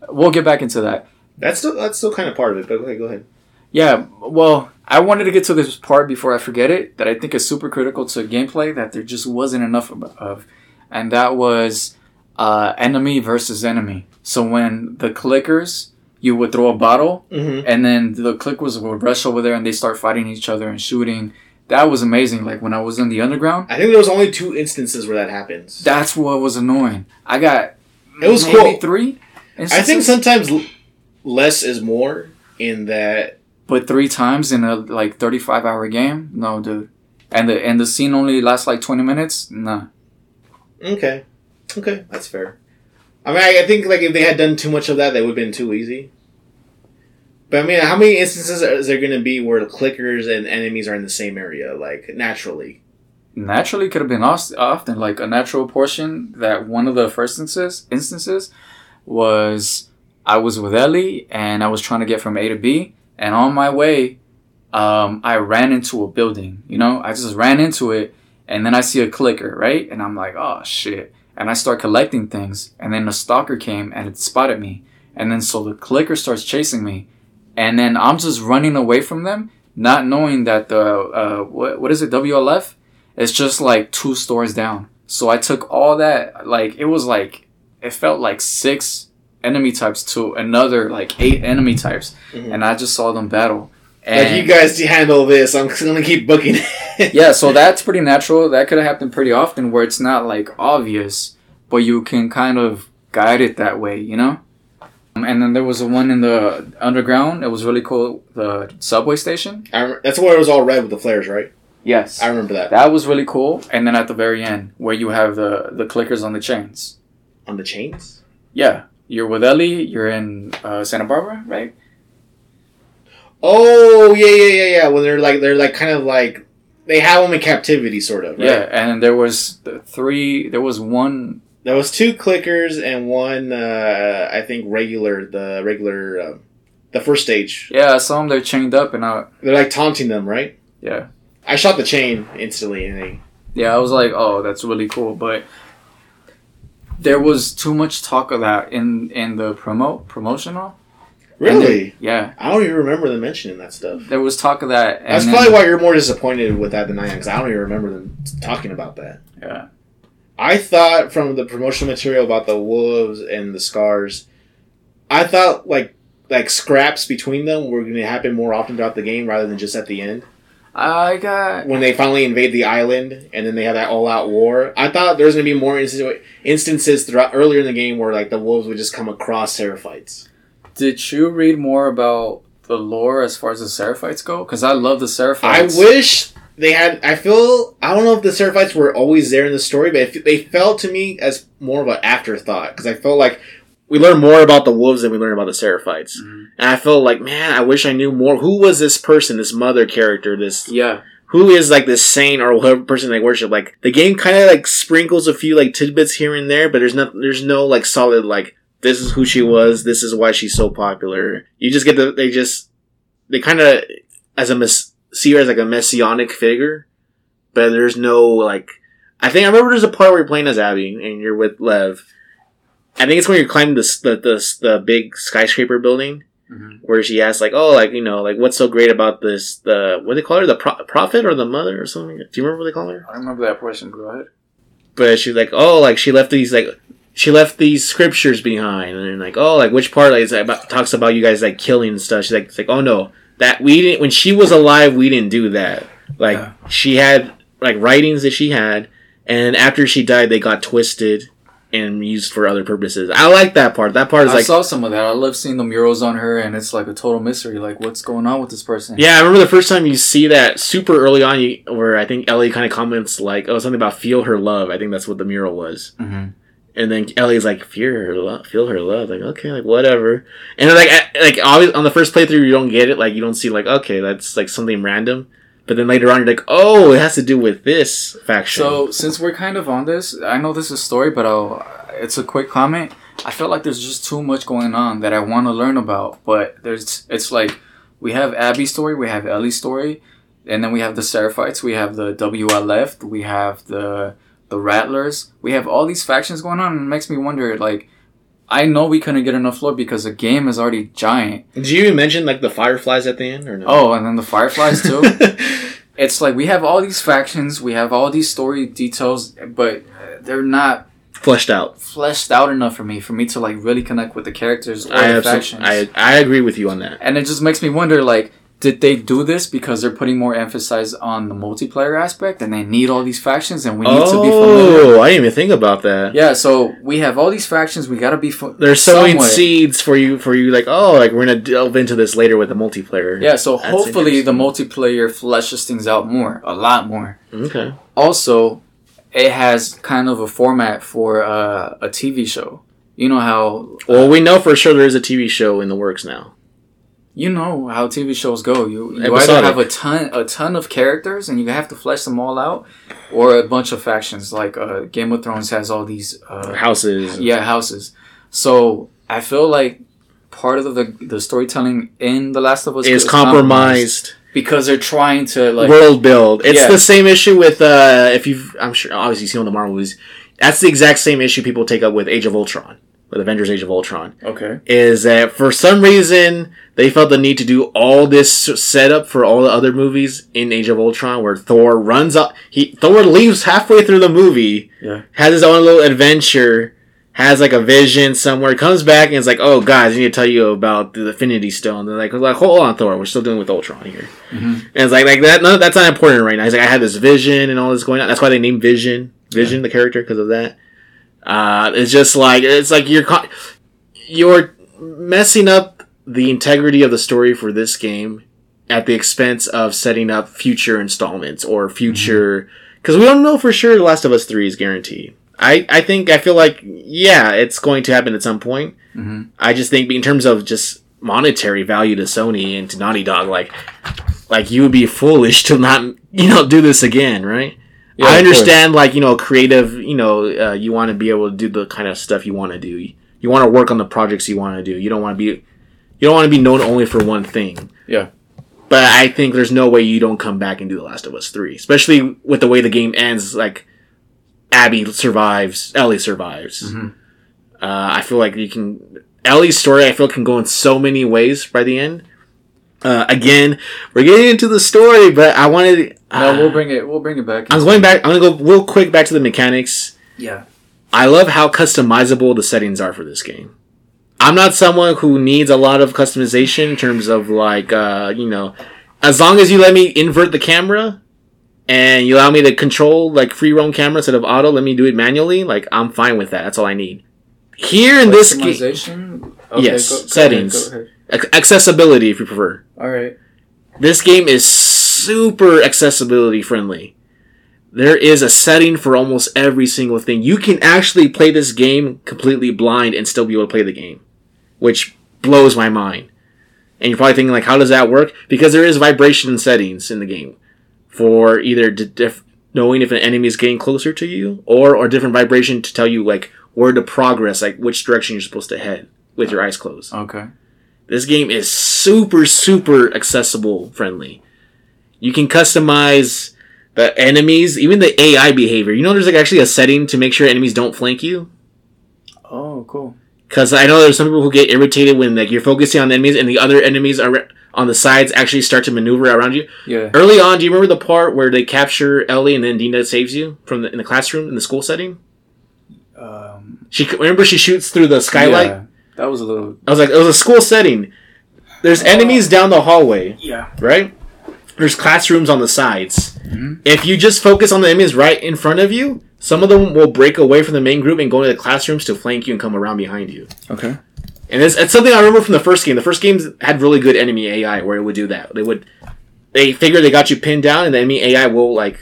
We'll get back into that. That's still that's still kind of part of it. But okay, go ahead. Yeah, well, I wanted to get to this part before I forget it that I think is super critical to gameplay that there just wasn't enough of, of and that was uh, enemy versus enemy. So when the clickers, you would throw a bottle Mm-hmm. and then the clickers would rush over there and they start fighting each other and shooting. That was amazing. Like when I was in the underground, I think there was only two instances where that happens. that's what was annoying. I got It was cool. three. I think sometimes l- less is more in that. but three times in a like thirty-five hour game, no, dude. And the and the scene only lasts like twenty minutes. Nah. Okay, okay, that's fair. I mean, I, think like if they had done too much of that, that would have been too easy. But I mean, how many instances is there going to be where the clickers and enemies are in the same area, like naturally? naturally could have been often like a natural portion that one of the first instances instances was I was with Ellie and I was trying to get from A to B and on my way um, I ran into a building you know I just ran into it and then I see a clicker right and I'm like oh shit and I start collecting things and then a stalker came and it spotted me and then so the clicker starts chasing me and then I'm just running away from them not knowing that the uh, what, what is it WLF it's just like two stores down. So I took all that, like, it was like, it felt like six enemy types to another, like, eight enemy types. Mhm. And I just saw them battle. Like you guys handle this, I'm to keep booking it. <laughs> yeah, so that's pretty natural. That could have happened pretty often where it's not, like, obvious, but you can kind of guide it that way, you know? Um, And then there was a one in the underground. It was really cool. The subway station. I rem- that's where it was all red with the flares, right? Yes. I remember that That was really cool. And then at the very end, where you have the, the clickers on the chains. on the chains. Yeah, you're with Ellie. You're in uh, Santa Barbara, right? Oh yeah, yeah, yeah, yeah. When they're like they're like kind of like they have them in captivity, sort of. Right? Yeah, and there was three. There was one. There was two clickers and one, uh, I think, regular. The regular, um, the first stage. Yeah, I saw them. They're chained up, and I. They're like taunting them, right? Yeah, I shot the chain instantly, and they. yeah. I was like, oh, that's really cool, but there was too much talk of that in in the promote promotional. Really, then- yeah, I don't even remember them mentioning that stuff. there was talk of that. And That's then- probably why you're more disappointed with that than I am, because I don't even remember them talking about that. Yeah, I thought from the promotional material about the wolves and the scars, I thought like like scraps between them were going to happen more often throughout the game rather than just at the end I got. when they finally invade the island and then they have that all out war. I thought there was going to be more instances throughout earlier in the game where like the wolves would just come across Seraphites. Did you read more about the lore as far as the Seraphites go? Because I love the Seraphites. I wish they had. I feel I don't know if the Seraphites were always there in the story, but it, they felt to me as more of an afterthought because I felt like we learned more about the wolves than we learned about the Seraphites, Mhm. and I felt like man, I wish I knew more. Who was this person, this mother character, this Yeah, who is like this saint or whatever person they worship? Like the game kind of like sprinkles a few like tidbits here and there, but there's not there's no like solid like this is who she was, this is why she's so popular. You just get the they just they kind of as a mess, see her as like a messianic figure, but there's no like. I think I remember there's a part where you're playing as Abby and you're with Lev, I think it's when you're climbing the the the, the big skyscraper building Mhm. where she asks like, oh, like you know, like what's so great about this? The what do they call her? The pro- prophet or the mother or something? Do you remember what they call her? I remember that portion. Go ahead. But she's like, oh, like she left these like she left these scriptures behind, and like, oh, like which part like is about, talks about you guys like killing and stuff. She's like, it's like, oh no, that we didn't when she was alive, we didn't do that. Like Yeah. she had like writings that she had, and after she died, they got twisted and used for other purposes. I like that part. That part is I like. saw some of that. I love seeing the murals on her, and it's like a total mystery. Like, what's going on with this person? Yeah, I remember the first time you see that super early on, you, where I think Ellie kind of comments like, "Oh, something about feel her love." I think that's what the mural was. hmm And then Ellie's like, "Fear her love, feel her love." Like, okay, like whatever. And like, like always on the first playthrough, you don't get it. Like, you don't see like, okay, that's like something random. But then later on, you're like, oh, it has to do with this faction. So since we're kind of on this, I know this is a story, but I'll, it's a quick comment. I feel like there's just too much going on that I want to learn about, but there's it's like we have Abby's story, we have Ellie's story, and then we have the Seraphites, we have the WLF, we have the the Rattlers, we have all these factions going on, and it makes me wonder like. I know we couldn't get enough lore because the game is already giant. Did you even mention like the fireflies at the end or no? Oh, and then the Fireflies too. <laughs> it's like we have all these factions, we have all these story details, but they're not fleshed out. fleshed out enough for me for me to like really connect with the characters or I the factions. I I agree with you on that. and it just makes me wonder like did they do this because they're putting more emphasis on the multiplayer aspect and they need all these factions and we need to be familiar Oh, I didn't even think about that. yeah so we have all these factions we gotta be fa- They're sowing somewhat- seeds for you for you like oh like we're gonna delve into this later with the multiplayer. yeah so That's hopefully the multiplayer fleshes things out more a lot more Okay. also it has kind of a format for uh, a tv show you know how Well, we know for sure there is a TV show in the works now. You know how TV shows go. You, you Episodic. either have a ton a ton of characters and you have to flesh them all out, or a bunch of factions. Like uh, Game of Thrones has all these uh, Houses. yeah houses. So I feel like part of the the storytelling in The Last of Us Is is compromised because they're trying to like world build. It's Yeah. the same issue with uh if you've I'm sure obviously you've seen all the Marvel movies. That's the exact same issue people take up with Age of Ultron, with Avengers Age of Ultron. okay is that for some reason they felt the need to do all this setup for all the other movies in Age of Ultron, where Thor runs up. He Thor leaves halfway through the movie, Yeah. has his own little adventure, has like a vision somewhere, comes back and is like, "Oh, guys, I need to tell you about the Infinity Stone." They're like, "Like, hold on, Thor, we're still dealing with Ultron here." Mhm. And it's like, like that. No, that's not important right now. He's like, I had this vision and all this going on. That's why they named Vision, Vision, the character, because of that. Uh, it's just like it's like you're co- you're messing up the integrity of the story for this game at the expense of setting up future installments or future because we don't know for sure the last of us 3 is guaranteed. I i think i feel like yeah it's going to happen at some point. Hmm i just think in terms of just monetary value to sony and to naughty dog like like you would be foolish to not you know do this again right Yeah, I understand, like you know, creative. You know, uh, you want to be able to do the kind of stuff you want to do. You want to work on the projects you want to do. You don't want to be, you don't want to be known only for one thing. Yeah. But I think there's no way you don't come back and do The Last of Us three, especially with the way the game ends. Like, Abby survives, Ellie survives. Mhm. Uh, I feel like you can Ellie's story. I feel can go in so many ways by the end. Uh, again, we're getting into the story, but I wanted. No, uh, we'll bring it. We'll bring it back. I'm going back. I'm gonna go real quick back to the mechanics. Yeah. I love how customizable the settings are for this game. I'm not someone who needs a lot of customization in terms of like, uh, you know, as long as you let me invert the camera and you allow me to control like free roam camera instead of auto, let me do it manually. Like I'm fine with that. That's all I need. Here in this game, Customization. Yes, settings. Ahead, accessibility if you prefer. All right. This game is super accessibility friendly. There is a setting for almost every single thing. You can actually play this game completely blind and still be able to play the game, which blows my mind. And you're probably thinking like, how does that work? Because there is vibration settings in the game for either d- dif- knowing if an enemy is getting closer to you, or or different vibration to tell you like where to progress, like which direction you're supposed to head with your eyes closed. Okay. This game is super, super accessible friendly. You can customize the enemies, even the AI behavior. You know, there's like actually a setting to make sure enemies don't flank you. Oh, cool. Because I know there's some people who get irritated when like you're focusing on enemies and the other enemies are on the sides actually start to maneuver around you. Yeah. Early on, do you remember the part where they capture Ellie and then Dina saves you from the, in the classroom in the school setting? Um, She remember she shoots through the skylight. yeah, that was a little. I was like, it was a school setting. There's enemies down the hallway, Yeah. right? There's classrooms on the sides. Mhm. If you just focus on the enemies right in front of you, some of them will break away from the main group and go into the classrooms to flank you and come around behind you. Okay. And it's, it's something I remember from the first game. The first games had really good enemy AI where it would do that. They would, they figure they got you pinned down, and the enemy AI will like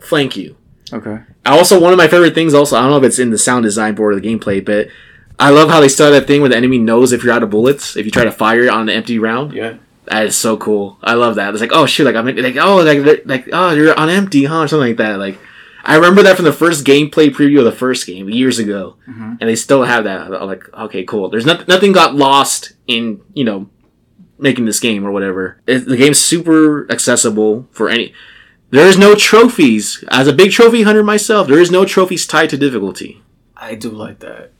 flank you. Okay. Also, one of my favorite things, also, I don't know if it's in the sound design board or the gameplay, but I love how they have that thing where the enemy knows if you're out of bullets if you try to fire on an empty round. Yeah. That is so cool. I love that. It's like, oh shoot, like I'm like, oh, like, like, oh, you're on empty, huh, or something like that. Like, I remember that from the first gameplay preview of the first game years ago, Mhm. and they still have that. I'm like, okay, cool. There's not, nothing got lost in you know making this game or whatever. It, the game's super accessible for any. There is no trophies. As a big trophy hunter myself, there is no trophies tied to difficulty. I do like that.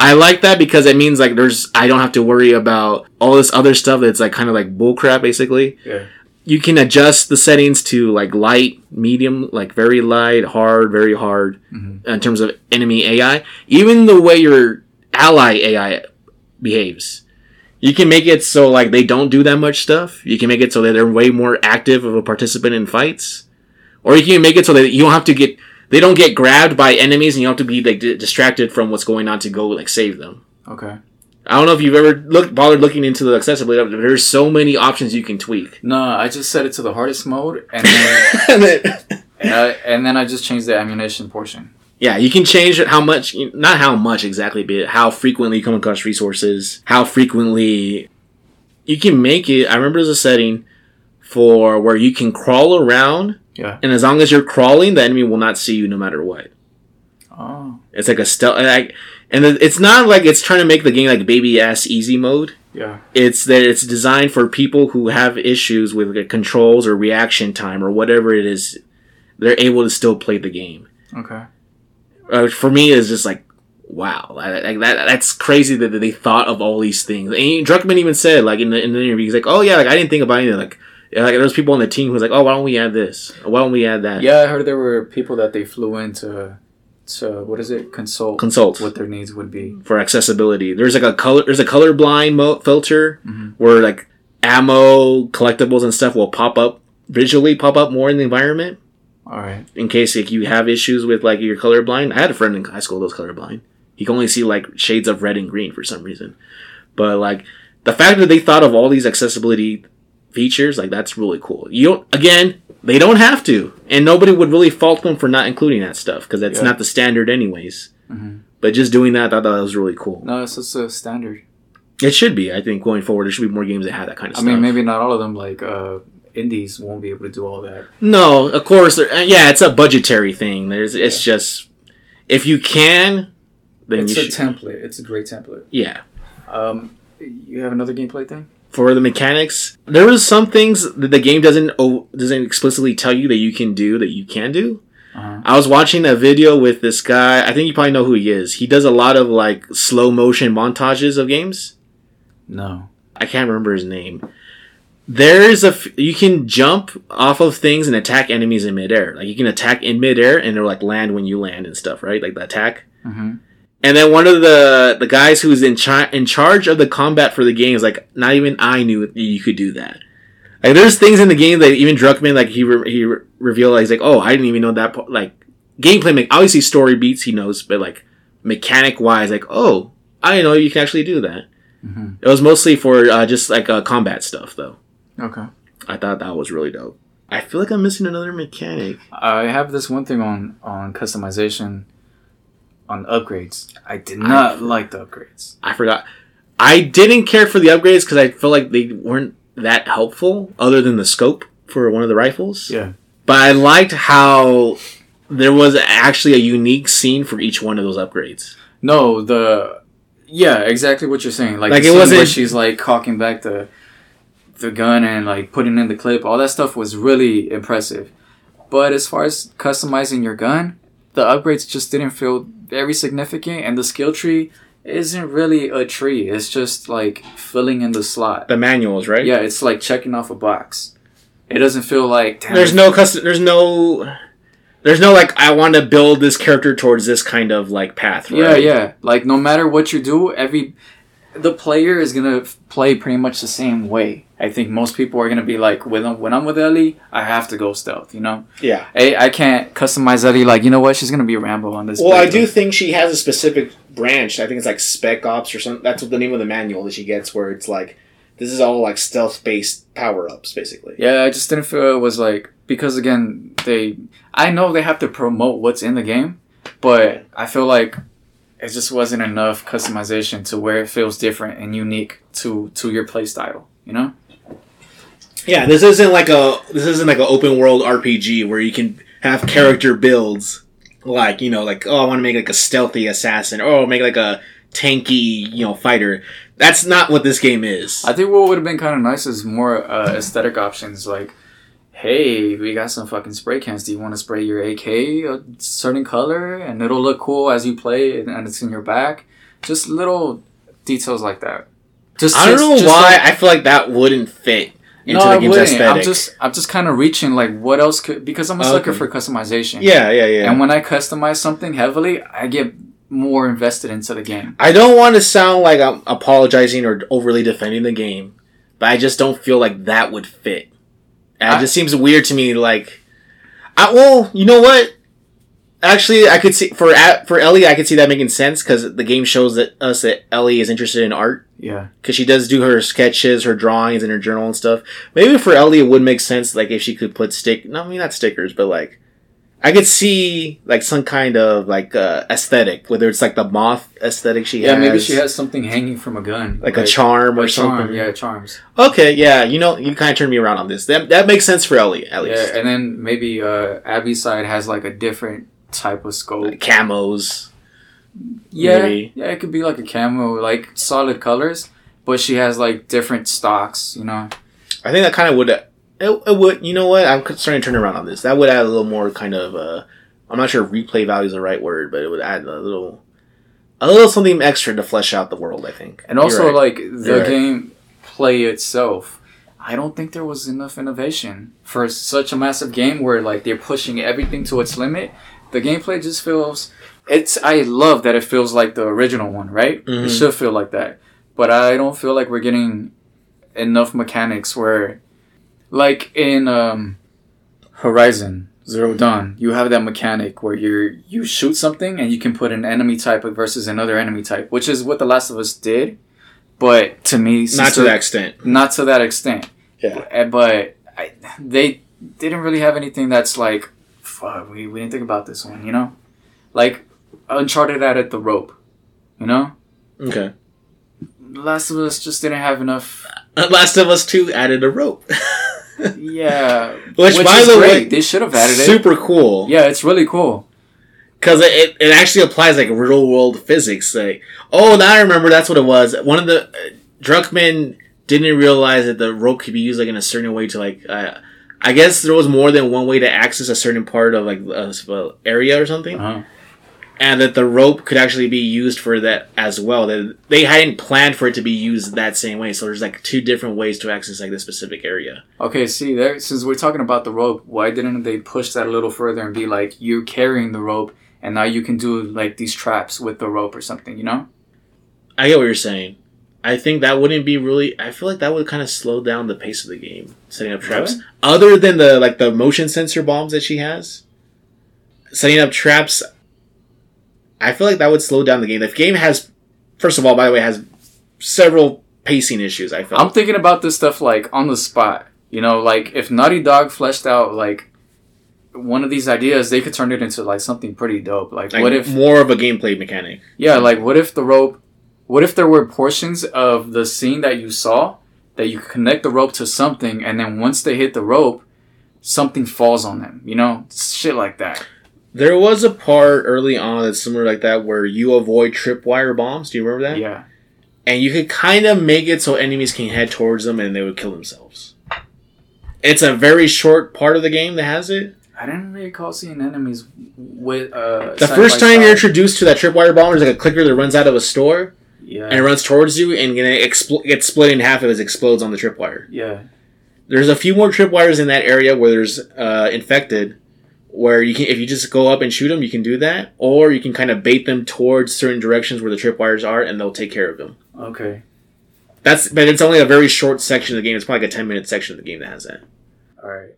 I like that because it means like there's I don't have to worry about all this other stuff that's like kind of like bullcrap basically. Yeah. You can adjust the settings to like light, medium, like very light, hard, very hard Mhm. in terms of enemy AI. Even the way your ally AI behaves. You can make it so like they don't do that much stuff. You can make it so that they're way more active of a participant in fights. Or you can make it so that you don't have to get they don't get grabbed by enemies and you don't have to be like di- distracted from what's going on to go like save them. Okay. I don't know if you've ever looked bothered looking into the accessibility, but there's so many options you can tweak. No, I just set it to the hardest mode, and <laughs> then And then- and, I, and then I just changed the ammunition portion. yeah, you can change it how much, not how much exactly, but how frequently you come across resources, how frequently you can make it. I remember there's a setting for where you can crawl around, Yeah. and as long as you're crawling, the enemy will not see you no matter what. Oh. It's like a stealth, like, and it's not like it's trying to make the game like baby ass easy mode. Yeah. it's that it's designed for people who have issues with like, controls or reaction time or whatever it is they're able to still play the game Okay. uh, for me it's just like wow like that that's crazy that they thought of all these things and druckmann even said like in the, in the interview he's like oh yeah like i didn't think about anything like yeah, like there's people on the team who's like oh why don't we add this why don't we add that Yeah, I heard there were people that they flew in to, to what is it? Consult. consult What their needs would be. for accessibility there's like a color there's a colorblind mo- filter Mhm. where like ammo collectibles and stuff will pop up visually pop up more in the environment All right. in case like you have issues with like you're colorblind. I had a friend in high school that was colorblind. He could only see like shades of red and green for some reason. But like the fact that they thought of all these accessibility features, like that's really cool. You don't again, they don't have to, and nobody would really fault them for not including that stuff because that's Yeah. not the standard anyways. hmm But just doing that, I thought that was really cool. No, it's just a standard. It should be. I think going forward, there should be more games that have that kind of I stuff. mean, maybe not all of them. Like uh, indies won't be able to do all that. No, of course. uh, Yeah, it's a budgetary thing. There's, it's just if you can, then It's you a should. template. It's a great template. yeah, Um, you have another gameplay thing? For the mechanics, there was some things that the game doesn't doesn't explicitly tell you that you can do that you can do. Uh-huh. I was watching a video with this guy. I think you probably know who he is. He does a lot of like slow motion montages of games. No. I can't remember his name. There's a f- you can jump off of things and attack enemies in midair. Like you can attack in midair and they'll like land when you land and stuff, right? Like the attack. Mm-hmm. And then one of the the guys who's in char- in charge of the combat for the game is like, not even I knew you could do that. Like there's things in the game that even Druckmann like he re- he re- revealed like, he's like, oh, I didn't even know that. part. Like gameplay, me- obviously story beats he knows, but like mechanic wise, like, oh, I know you can actually do that. Mm-hmm. It was mostly for uh, just like uh, combat stuff though. Okay. I thought that was really dope. I feel like I'm missing another mechanic. I have this one thing on on customization, on upgrades. I did not like the upgrades. I forgot. I didn't care for the upgrades because I felt like they weren't that helpful, other than the scope for one of the rifles. Yeah. But I liked how there was actually a unique scene for each one of those upgrades. No, the yeah, exactly what you're saying. Like, Like, the it wasn't- she's like cocking back the the gun and like putting in the clip. All that stuff was really impressive. But as far as customizing your gun, the upgrades just didn't feel very significant, and the skill tree isn't really a tree. It's just like filling in the slot. The manuals, right? Yeah, it's like checking off a box. It doesn't feel like There's no custom. There's no. There's no like I want to build this character towards this kind of like path. Yeah, Right? yeah. Like no matter what you do, every the player is gonna play pretty much the same way. I think most people are gonna be like, when I'm, when I'm with Ellie, I have to go stealth. You know, Yeah. I, I can't customize Ellie. Like you know what, she's gonna be Rambo on this. Well, I do think she has a specific branch. I think it's like Spec Ops or something. That's what the name of the manual that she gets, where it's like this is all like stealth based power ups, basically. Yeah, I just didn't feel it was like because again they. I know they have to promote what's in the game, but I feel like it just wasn't enough customization to where it feels different and unique to to your playstyle. You know. Yeah, this isn't like a this isn't like an open world RPG where you can have character builds like you know like oh I want to make like a stealthy assassin or oh, make like a tanky you know fighter. That's not what this game is. I think what would have been kind of nice is more uh, aesthetic options like, hey, we got some fucking spray cans. Do you want to spray your AK a certain color and it'll look cool as you play and, and it's in your back? Just little details like that. Just I don't know just why like- I feel like that wouldn't fit into no, the game's aesthetic. I'm just I'm just kind of reaching like what else could because I'm a Okay. sucker for customization. yeah, yeah, yeah. And when I customize something heavily, I get more invested into the game. I don't want to sound like I'm apologizing or overly defending the game, but I just don't feel like that would fit. And I- it just seems weird to me. Like, I well, you know what? Actually, I could see for for Ellie, I could see that making sense because the game shows that us that Ellie is interested in art Yeah. because she does do her sketches, her drawings, and her journal and stuff. Maybe for Ellie, it would make sense like if she could put stick. No, I mean not stickers, but like. I could see like some kind of like uh, aesthetic, whether it's like the moth aesthetic she Yeah, has. Yeah, maybe she has something hanging from a gun. like, a charm or a charm, something. Yeah, charms. Okay, yeah, you know, you kind of turned me around on this. That that makes sense for Ellie at least. Yeah, and then maybe uh, Abby's side has like a different type of scope. Like camos. yeah, maybe. yeah, it could be like a camo, like solid colors, but she has like different stocks. You know, I think that kind of would. It, it would. You know what? I'm starting to turn around on this. That would add a little more kind of. uh I'm not sure if replay value is the right word, but it would add a little, a little something extra to flesh out the world. I think. and also right. like the You're right. game play itself. I don't think there was enough innovation for such a massive game where like they're pushing everything to its limit. The gameplay just feels. It's. I love that it feels like the original one, right? Mhm. It should feel like that, but I don't feel like we're getting enough mechanics where, like in um, Horizon Zero Dawn, you have that mechanic where you you shoot something and you can put an enemy type versus another enemy type, which is what The Last of Us did. But to me, not to that extent. not to that extent. Yeah. Uh, But I, they didn't really have anything that's like, fuck, we, we didn't think about this one, you know? Like, Uncharted added the rope, you know? Okay. The last of Us just didn't have enough. <laughs> Last of Us Two added a rope. <laughs> Yeah. Which, by is the great. way, they should have added it. super cool. Yeah, it's really cool. Because it, it actually applies like real world physics. Like, oh, now I remember that's what it was. One of the uh, Druckmann didn't realize that the rope could be used like in a certain way to like. Uh, I guess there was more than one way to access a certain part of like a a area or something, Uh-huh. And that the rope could actually be used for that as well. That they hadn't planned for it to be used that same way. So there's like two different ways to access like this specific area. Okay, see there. Since we're talking about the rope, why didn't they push that a little further and be like, you're carrying the rope, and now you can do like these traps with the rope or something, you know? I get what you're saying. I think that wouldn't be really. I feel like that would kind of slow down the pace of the game, setting up traps. Really? Other than the like the motion sensor bombs that she has, setting up traps. I feel like that would slow down the game. The game has, first of all, by the way, has several pacing issues. I felt. I'm thinking about this stuff like on the spot. You know, like if Naughty Dog fleshed out like one of these ideas, they could turn it into like something pretty dope. Like, like what if more of a gameplay mechanic? Yeah, like what if the rope what if there were portions of the scene that you saw that you connect the rope to something and then once they hit the rope, something falls on them, you know? Shit like that. There was a part early on that's similar like that where you avoid tripwire bombs. Do you remember that? Yeah. and you could kind of make it so enemies can head towards them and they would kill themselves. It's a very short part of the game that has it, I didn't really recall seeing enemies with uh. The side first time you're introduced to that tripwire bomb, there's like a clicker that runs out of a store yeah, and it runs towards you, and it expl- gets split in half as it explodes on the tripwire. yeah, There's a few more tripwires in that area where there's uh, infected, where you can if you just go up and shoot them, you can do that, or you can kind of bait them towards certain directions where the tripwires are, and they'll take care of them. okay, That's but it's only a very short section of the game. It's probably like a ten minute section of the game that has that. all right.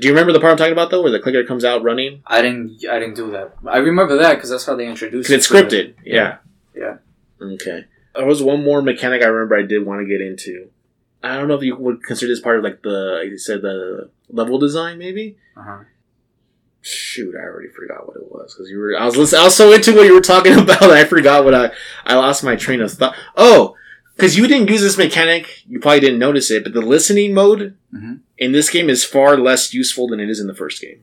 Do you remember the part I'm talking about though, where the clicker comes out running? I didn't. I didn't do that. I remember that because that's how they introduced. Because it's it to the- scripted. Yeah. Yeah. Okay. There was one more mechanic I remember I did want to get into. I don't know if you would consider this part of like the like you said the level design maybe. Uh-huh. Shoot, I already forgot what it was because you were. I was listening, I was so into what you were talking <laughs> about. I forgot what I. I lost my train of thought. Oh, because you didn't use this mechanic, you probably didn't notice it. But the listening mode Mhm. in this game is far less useful than it is in the first game.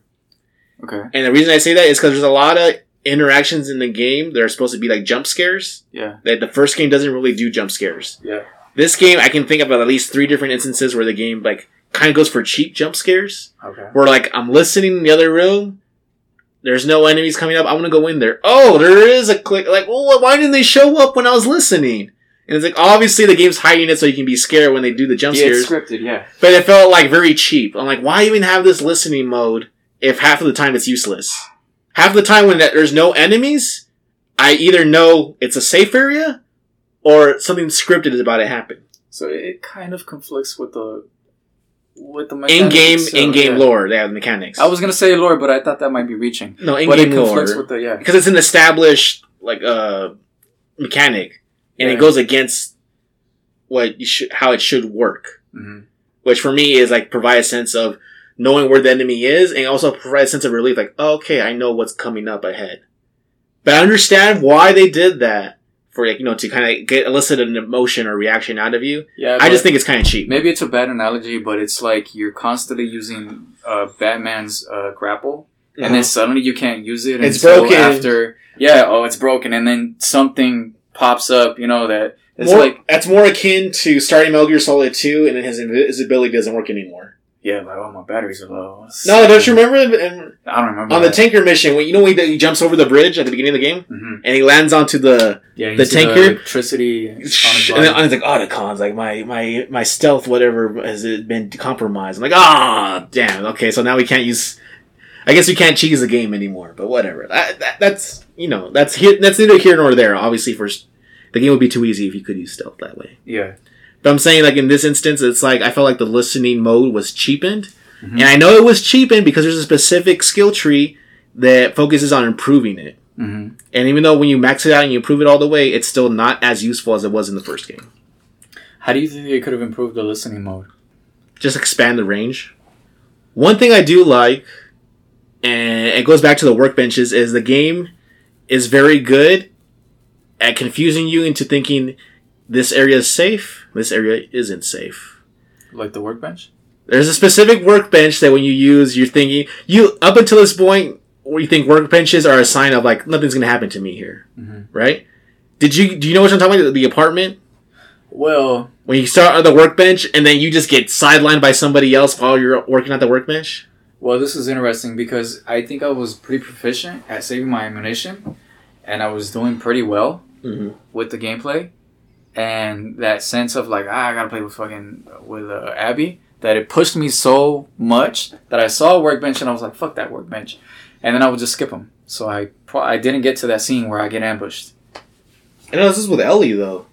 Okay. And the reason I say that is because there's a lot of interactions in the game that are supposed to be like jump scares. Yeah. That the first game doesn't really do jump scares. Yeah. This game, I can think of at least three different instances where the game like kind of goes for cheap jump scares. Okay. Where like I'm listening in the other room, there's no enemies coming up. I want to go in there. Oh, there is a click. Like, well, why didn't they show up when I was listening? And it's like obviously the game's hiding it so you can be scared when they do the jump Yeah, it's scares. scripted. Yeah. But it felt like very cheap. I'm like, why even have this listening mode if half of the time it's useless? Half the time when there's no enemies, I either know it's a safe area or something scripted is about to happen. So it kind of conflicts with the with the In game, so, in game yeah. lore, they have the mechanics. I was gonna say lore, but I thought that might be reaching. no in game lore the yeah. because it's an established like uh mechanic, and Yeah. it goes against what you should how it should work. hmm which for me is like provide a sense of knowing where the enemy is and also provide a sense of relief like oh, okay i know what's coming up ahead but i understand why they did that for like you know to kind of get elicit an emotion or reaction out of you Yeah. i just think it's kind of cheap maybe it's a bad analogy, but it's like you're constantly using uh, Batman's uh, grapple, and then suddenly you can't use it. Uh-huh. It's broken. after. Yeah. Oh, it's broken, and then something pops up. You know that it's more, like that's more akin to starting Metal Gear Solid 2 and then his, invisibility doesn't work anymore. Yeah, like oh my batteries are low. No, don't you remember in- I don't remember on the that. tanker mission when you know when he, he jumps over the bridge at the beginning of the game Mhm. and he lands onto the Yeah, the see tanker- electricity and body. then I like, oh, the cons, like my my my stealth, whatever, has it been compromised? I'm like, ah, damn. Okay, so now we can't use. I guess we can't cheese the game anymore, but whatever. That, that, that's you know that's here. That's neither here nor there. Obviously, for the game would be too easy if you could use stealth that way. yeah. But I'm saying like in this instance, it's like I felt like the listening mode was cheapened, Mhm. and I know it was cheapened because there's a specific skill tree that focuses on improving it. hmm And even though when you max it out and you improve it all the way, it's still not as useful as it was in the first game. How do you think they could have improved the listening mode? just expand the range. One thing I do like, and it goes back to the workbenches, is the game is very good at confusing you into thinking this area is safe, this area isn't safe. Like the workbench? There's a specific workbench that when you use, you're thinking you up until this point where you think workbenches are a sign of like nothing's gonna happen to me here, Mhm. right? Did you do you know what I'm talking about? The apartment Well, when you start on the workbench and then you just get sidelined by somebody else while you're working at the workbench. well, this is interesting because I think I was pretty proficient at saving my ammunition, and I was doing pretty well Mm-hmm. with the gameplay, and that sense of like ah, I gotta play with fucking with uh, Abby. That it pushed me so much that I saw a workbench and I was like, "Fuck that workbench," and then I would just skip them. So I pro- I didn't get to that scene where I get ambushed. I know this is with Ellie though.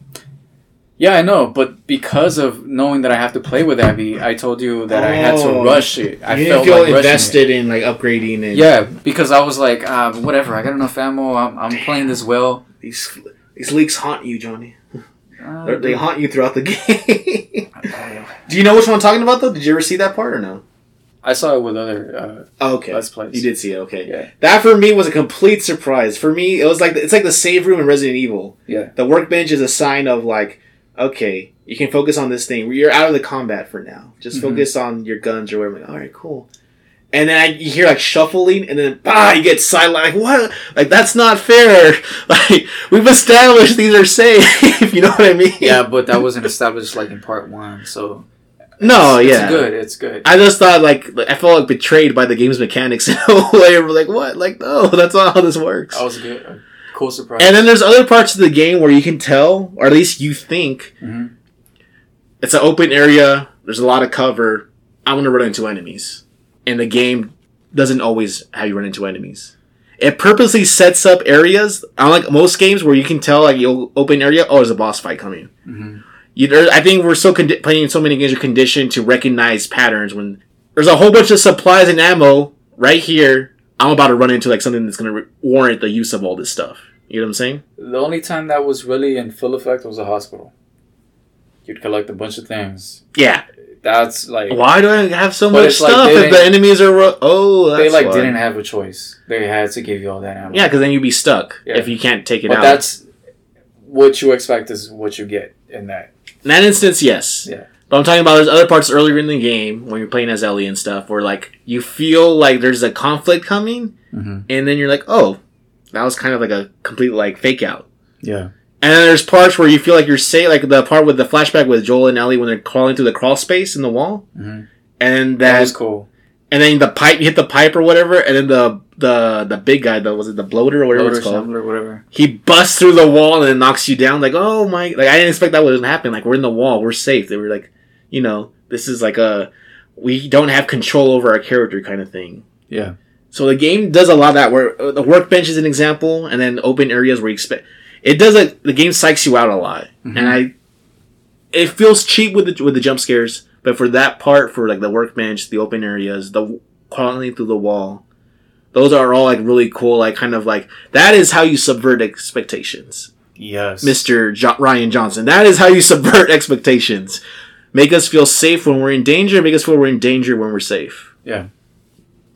Yeah, I know, but because of knowing that I have to play with Abby, I told you that I had to Oh. rush it. I felt feel like invested in like upgrading it. Yeah, because I was like, uh, whatever. I got enough ammo. I'm, I'm playing this well. These these leaks haunt you, Johnny. Uh, They're- haunt you throughout the <laughs> game. Do you know which one I'm talking about though? Did you ever see that part or no? I saw it with other Oh, uh, okay. Let's Plays. You did see it, okay. Yeah. That for me was a complete surprise. For me, it was like it's like the save room in Resident Evil. Yeah. The workbench is a sign of like, okay, you can focus on this thing. You're out of the combat for now. Just Mhm. focus on your guns or whatever. Like, all right, cool. And then I, you hear like shuffling, and then bah, you get sidelined. Like what? Like that's not fair. <laughs> Like we've established these are safe. <laughs> you know what I mean? Yeah, but that wasn't established like in part one. So No, it's yeah. It's good. It's good. I just thought like I felt like betrayed by the game's mechanics <laughs> in a way. We're like, what? Like, no, that's not how this works. That was a good. A cool surprise. And then there's other parts of the game where you can tell, or at least you think, Mhm. it's an open area. There's a lot of cover. I'm gonna run into enemies, and the game doesn't always have you run into enemies. It purposely sets up areas, unlike most games where you can tell like you'll open area. Oh, there's a boss fight coming. Mhm. You, there, I think we're so condi- playing so many games are conditioned to recognize patterns when there's a whole bunch of supplies and ammo right here. I'm about to run into like something that's gonna re- warrant the use of all this stuff. You know what I'm saying? The only time that was really in full effect was a hospital. You'd collect a bunch of things. Yeah. That's like Why do I have so much it's like stuff if the enemies are ro- oh that's they like why. didn't have a choice. They had to give you all that ammo. yeah because then you'd be stuck Yeah. if you can't take it but out. that's what you expect is what you get in that. in that instance, yes. Yeah. But I'm talking about there's other parts earlier in the game when you're playing as Ellie and stuff where like you feel like there's a conflict coming Mm-hmm. and then you're like oh that was kind of like a complete like fake out. Yeah. And then there's parts where you feel like you're safe, like the part with the flashback with Joel and Ellie when they're crawling through the crawl space in the wall, Mm-hmm. and That that, was cool. and then the pipe, you hit the pipe or whatever, and then the the the big guy, the was it the bloater or whatever Loader, it's called, Shambler, whatever. he busts through the wall and then knocks you down. Like, oh my! Like I didn't expect that would happen. Like we're in the wall, we're safe. They were like, you know, this is like a we don't have control over our character kind of thing. Yeah. So the game does a lot of that. Where uh, the workbench is an example, and then open areas where you expect it does it. The game psychs you out a lot, Mhm. and I it feels cheap with the with the jump scares. But for that part, for like the workbench, the open areas, the crawling through the wall, those are all like really cool. Like kind of like that is how you subvert expectations. Yes. Mr. Jo- Rian Johnson. That is how you subvert <laughs> expectations. Make us feel safe when we're in danger. Make us feel we're in danger when we're safe. Yeah.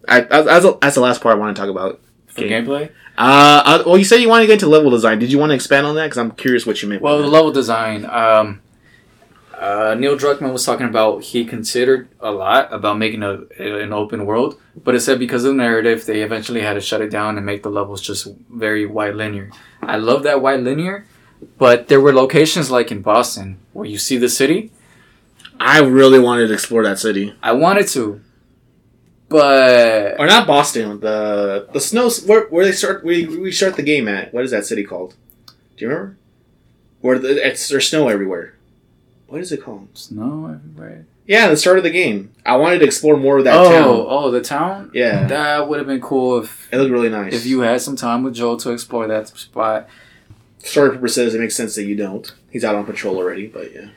I, I, that's, the- that's the last part I want to talk about. For game. gameplay. Uh, uh, well, you said you wanted to get into level design. Did you want to expand on that? Because I'm curious what you meant. Well, by the that. level design. Um, uh, Neil Druckmann was talking about he considered a lot about making a an open world, but it said because of the narrative, they eventually had to shut it down and make the levels just very wide linear. I love that wide linear, but there were locations like in Boston where you see the city. I really wanted to explore that city, I wanted to, but or not Boston. The the snow where where they start we we start the game at. What is that city called? Do you remember? Where the, it's there's snow everywhere. What is it called? snow everywhere. Yeah, the start of the game. I wanted to explore more of that oh, town. oh, the town. Yeah, That would have been cool if it looked really nice. if you had some time with Joel to explore that spot. story purposes, it makes sense that you don't. He's out on patrol already, but yeah.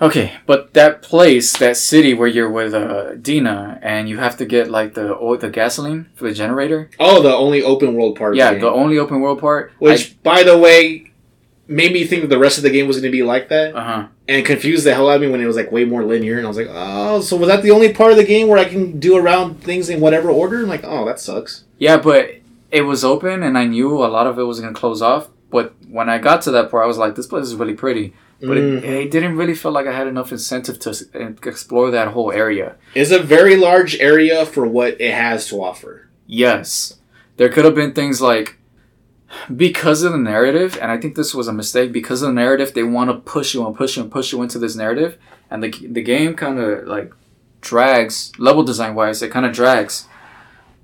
Okay, but that place, that city where you're with uh, Dina, and you have to get like the oil, the gasoline for the generator. Oh, the only open world part. yeah, the, the only open world part. which, by the way, made me think that the rest of the game was going to be like that, uh huh. and confused the hell out of me when it was like way more linear. And I was like, oh, so was that the only part of the game where I can do around things in whatever order? I'm like, oh, that sucks. Yeah, but it was open, and I knew a lot of it was gonna close off. But when I got to that part, I was like, this place is really pretty. But Mm. it, it didn't really feel like I had enough incentive to explore that whole area. It's a very large area for what it has to offer. Yes. There could have been things like because of the narrative, and I think this was a mistake, because of the narrative, they want to push you and push you and push you into this narrative, and the, the game kind of like drags, level design wise, it kind of drags.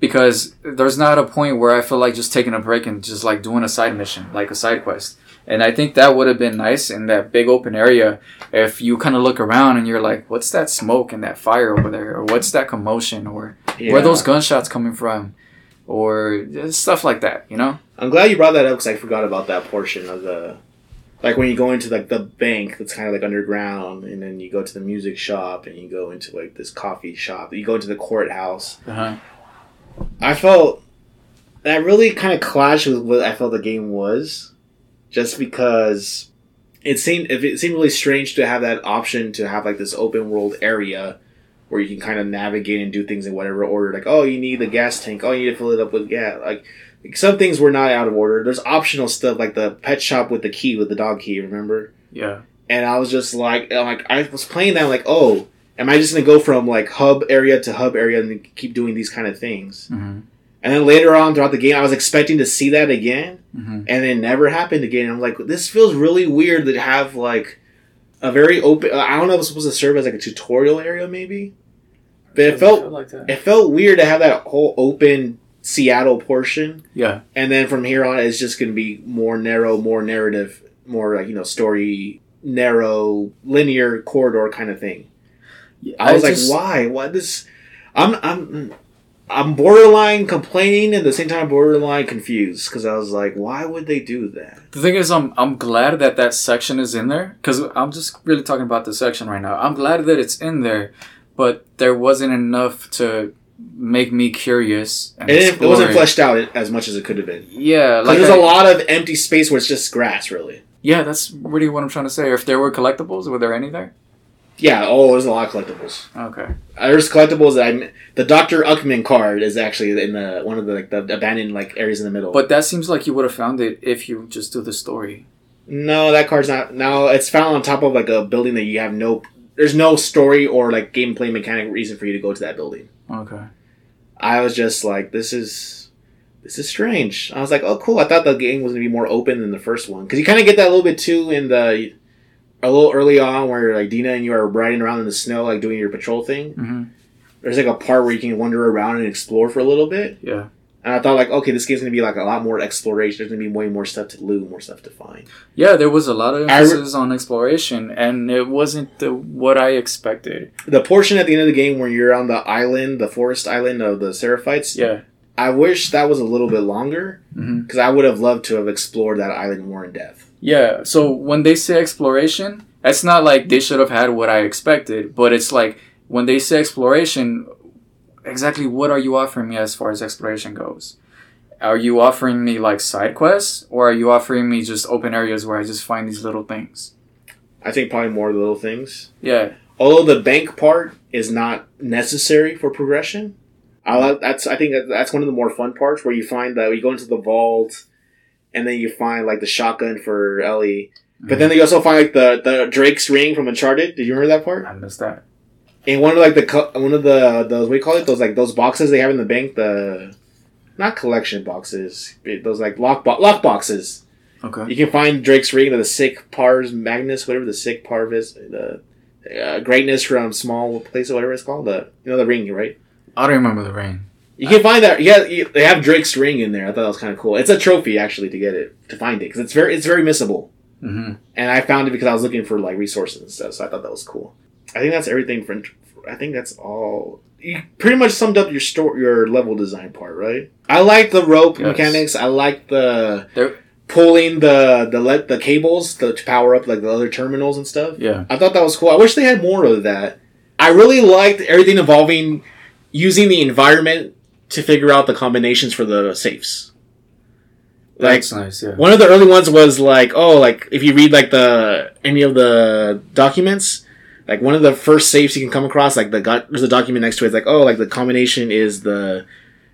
Because there's not a point where I feel like just taking a break and just like doing a side mission, like a side quest. And I think that would have been nice in that big open area if you kind of look around and you're like, what's that smoke and that fire over there? Or what's that commotion? Or where are those gunshots coming from or stuff like that you know I'm glad you brought that up because I forgot about that portion of the, like when you go into like the bank that's kind of like underground, and then you go to the music shop, and you go into like this coffee shop, you go into the courthouse. uh-huh. I felt that really kind of clashed with what I felt the game was, just because it seemed if it seemed really strange to have that option to have like this open world area where you can kind of navigate and do things in whatever order. Like, oh, you need the gas tank. Oh, you need to fill it up with gas. Like, like, some things were not out of order. There's optional stuff like the pet shop with the key with the dog key. Remember? yeah and I was just like, I'm like I was playing that, like, oh, am I just gonna go from like hub area to hub area and keep doing these kind of things? mm-hmm. And then later on throughout the game, I was expecting to see that again, Mm-hmm. and it never happened again. I'm like, this feels really weird to have like a very open. I don't know if it's supposed to serve as like a tutorial area, maybe. But it Doesn't felt like that. it felt weird to have that whole open Seattle portion, Yeah, and then from here on, it's just going to be more narrow, more narrative, more like you know story, narrow, linear corridor kind of thing. I was like, just- why? Why this? I'm I'm I'm borderline complaining and at the same time borderline confused because I was like, why would they do that? The thing is, I'm I'm glad that that section is in there because I'm just really talking about the section right now. I'm glad that it's in there, but there wasn't enough to make me curious. And And it, it wasn't fleshed out as much as it could have been. Yeah, Like like there's I- a lot of empty space where it's just grass, really. Yeah, that's really what I'm trying to say. If there were collectibles, were there any there? Yeah. Oh, there's a lot of collectibles. Okay. Uh, There's collectibles that I the Doctor Uckmann card is actually in the one of the like the abandoned like areas in the middle. But that seems like you would have found it if you just do the story. no, that card's not. No, it's found on top of like a building that you have no. There's no story or like gameplay mechanic reason for you to go to that building. Okay. I was just like, this is this is strange. I was like, oh cool. I thought the game was gonna be more open than the first one because you kind of get that a little bit too in the a little early on where like Dina and you are riding around in the snow like doing your patrol thing. hmm There's like a part where you can wander around and explore for a little bit. Yeah. And I thought like, okay, this game's gonna be like a lot more exploration. There's gonna be way more stuff to loot, more stuff to find. Yeah, there was a lot of I re- emphasis on exploration, and it wasn't the what I expected. The portion at the end of the game where you're on the island, the forest island of the Seraphites, Yeah. I wish that was a little bit longer because I would have loved to have explored that island more in depth. Yeah. So when they say exploration, it's not like they should have had what I expected, but it's like when they say exploration, exactly what are you offering me as far as exploration goes? Are you offering me like side quests, or are you offering me just open areas where I just find these little things? I think probably more the little things. Yeah. Although the bank part is not necessary for progression, I like that's I think that's one of the more fun parts where you find that you go into the vault, and then you find like the shotgun for Ellie. But then you also find like the, the Drake's ring from Uncharted. Did you remember that part? I missed that. In one of like the one of the those what do you call it? Those like those boxes they have in the bank. The not collection boxes. Those like lock bo- lock boxes. Okay. You can find Drake's ring, the sick Pars Magnus, whatever the sick Parv is, the uh, greatness from small place or whatever it's called. The you know the ring, right? I don't remember the ring. You can find that. Yeah, you, they have Drake's ring in there. I thought that was kind of cool. It's a trophy actually to get it to find it because it's very it's very missable. hmm And I found it because I was looking for like resources and stuff. So I thought that was cool. I think that's everything for. I think that's all. You pretty much summed up your store, your level design part, right? I like the rope Yes. mechanics. I like the There- pulling the the let the cables to, to power up like the other terminals and stuff. Yeah. I thought that was cool. I wish they had more of that. I really liked everything involving using the environment to figure out the combinations for the safes. Like That's nice. Yeah. one of the early ones was like, oh, like if you read like the any of the documents, like one of the first safes you can come across, like the got there's a document next to it, it's like, oh, like the combination is the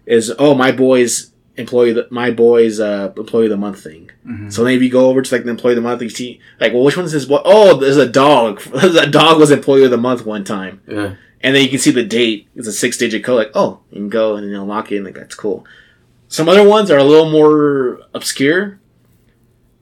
is oh my boy's employee the, my boy's uh employee of the month thing. Mhm. So then if you go over to like the employee of the month, you see like, well, which one is this? boy? Oh, there's a dog. <laughs> a dog was employee of the month one time, Yeah. And then you can see the date. It's a six digit code. Like, oh, you can go and then unlock it. And like that's cool. Some other ones are a little more obscure.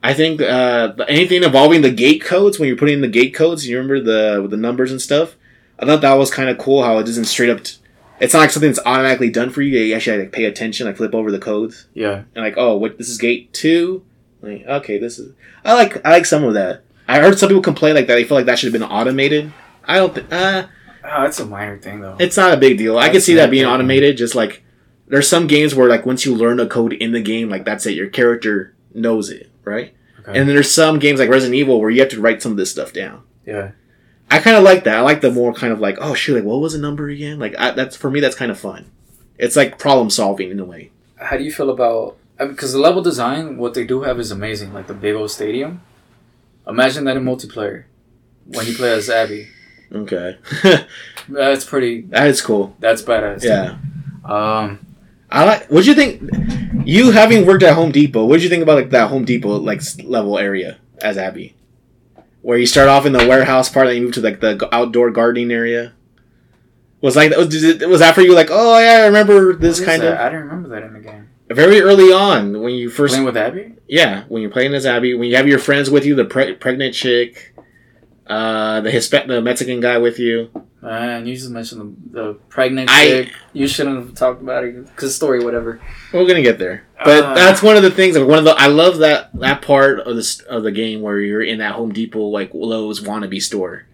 I think uh, anything involving the gate codes when you're putting in the gate codes, you remember the with the numbers and stuff. I thought that was kind of cool how it doesn't straight up. T- it's not like something that's automatically done for you. You actually have like pay attention, like flip over the codes Yeah. and like, oh, what this is gate two. Like, okay, this is. I like I like some of that. I heard some people complain like that. They feel like that should have been automated. I don't. think uh, Oh, that's a minor thing though. it's not a big deal. I could see that being automated. Just like there's some games where like once you learn a code in the game, like that's it. Your character knows it, right? Okay. And then there's some games like Resident Evil where you have to write some of this stuff down. yeah. I kind of like that. I like the more kind of like, oh shoot, like what was the number again? Like I, that's for me, that's kind of fun. It's like problem solving in a way. How do you feel about? Because the level design, what they do have is amazing. Like the big old stadium. Imagine that in multiplayer, when you play as Abby. Okay, <laughs> That's pretty. that is cool. That's badass. Yeah. Um. I like. What do you think? You having worked at Home Depot, what'd you think about like that Home Depot like level area as Abby, where you start off in the warehouse part, and you move to like the outdoor gardening area? Was like was, it- was that for you? Like, oh yeah, I remember this kind that? of I don't remember that in the game. very early on when you first Playing with Abby. yeah when you're playing as Abby when you have your friends with you, the pre- pregnant chick. Uh, the Hispa- the Mexican guy with you. Man, you just mentioned the, the pregnant I- chick. You shouldn't have talked about it because story, whatever. We're gonna get there, but Uh. that's one of the things. Like one of the, I love that that part of this of the game where you're in that Home Depot like Lowe's wannabe store.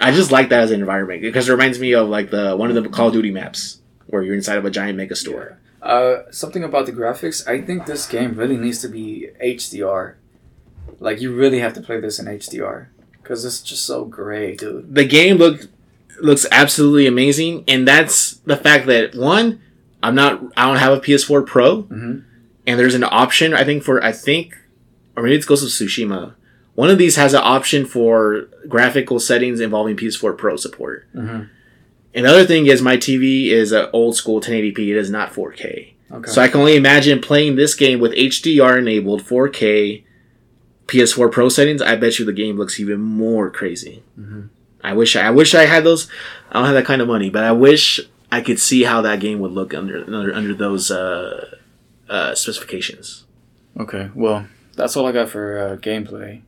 I just like that as an environment because it reminds me of like the one of the Call of Duty maps where you're inside of a giant mega store. Uh, something about the graphics. I think this game really needs to be HDR. Like you really have to play this in HDR because it's just so great, dude. The game look looks absolutely amazing, and that's the fact that one, I'm not, I don't have a PS4 Pro, hmm and there's an option I think for I think, or maybe it's Ghost of Tsushima. One of these has an option for graphical settings involving PS4 Pro support. hmm And the other thing is my TV is an old school 1080p. It is not 4K. Okay. So I can only imagine playing this game with HDR enabled 4K PS4 Pro settings. I bet you the game looks even more crazy. Mhm. I wish I, I wish I had those. I don't have that kind of money, but I wish I could see how that game would look under under, under those uh, uh, specifications. Okay, well, that's all I got for uh, gameplay.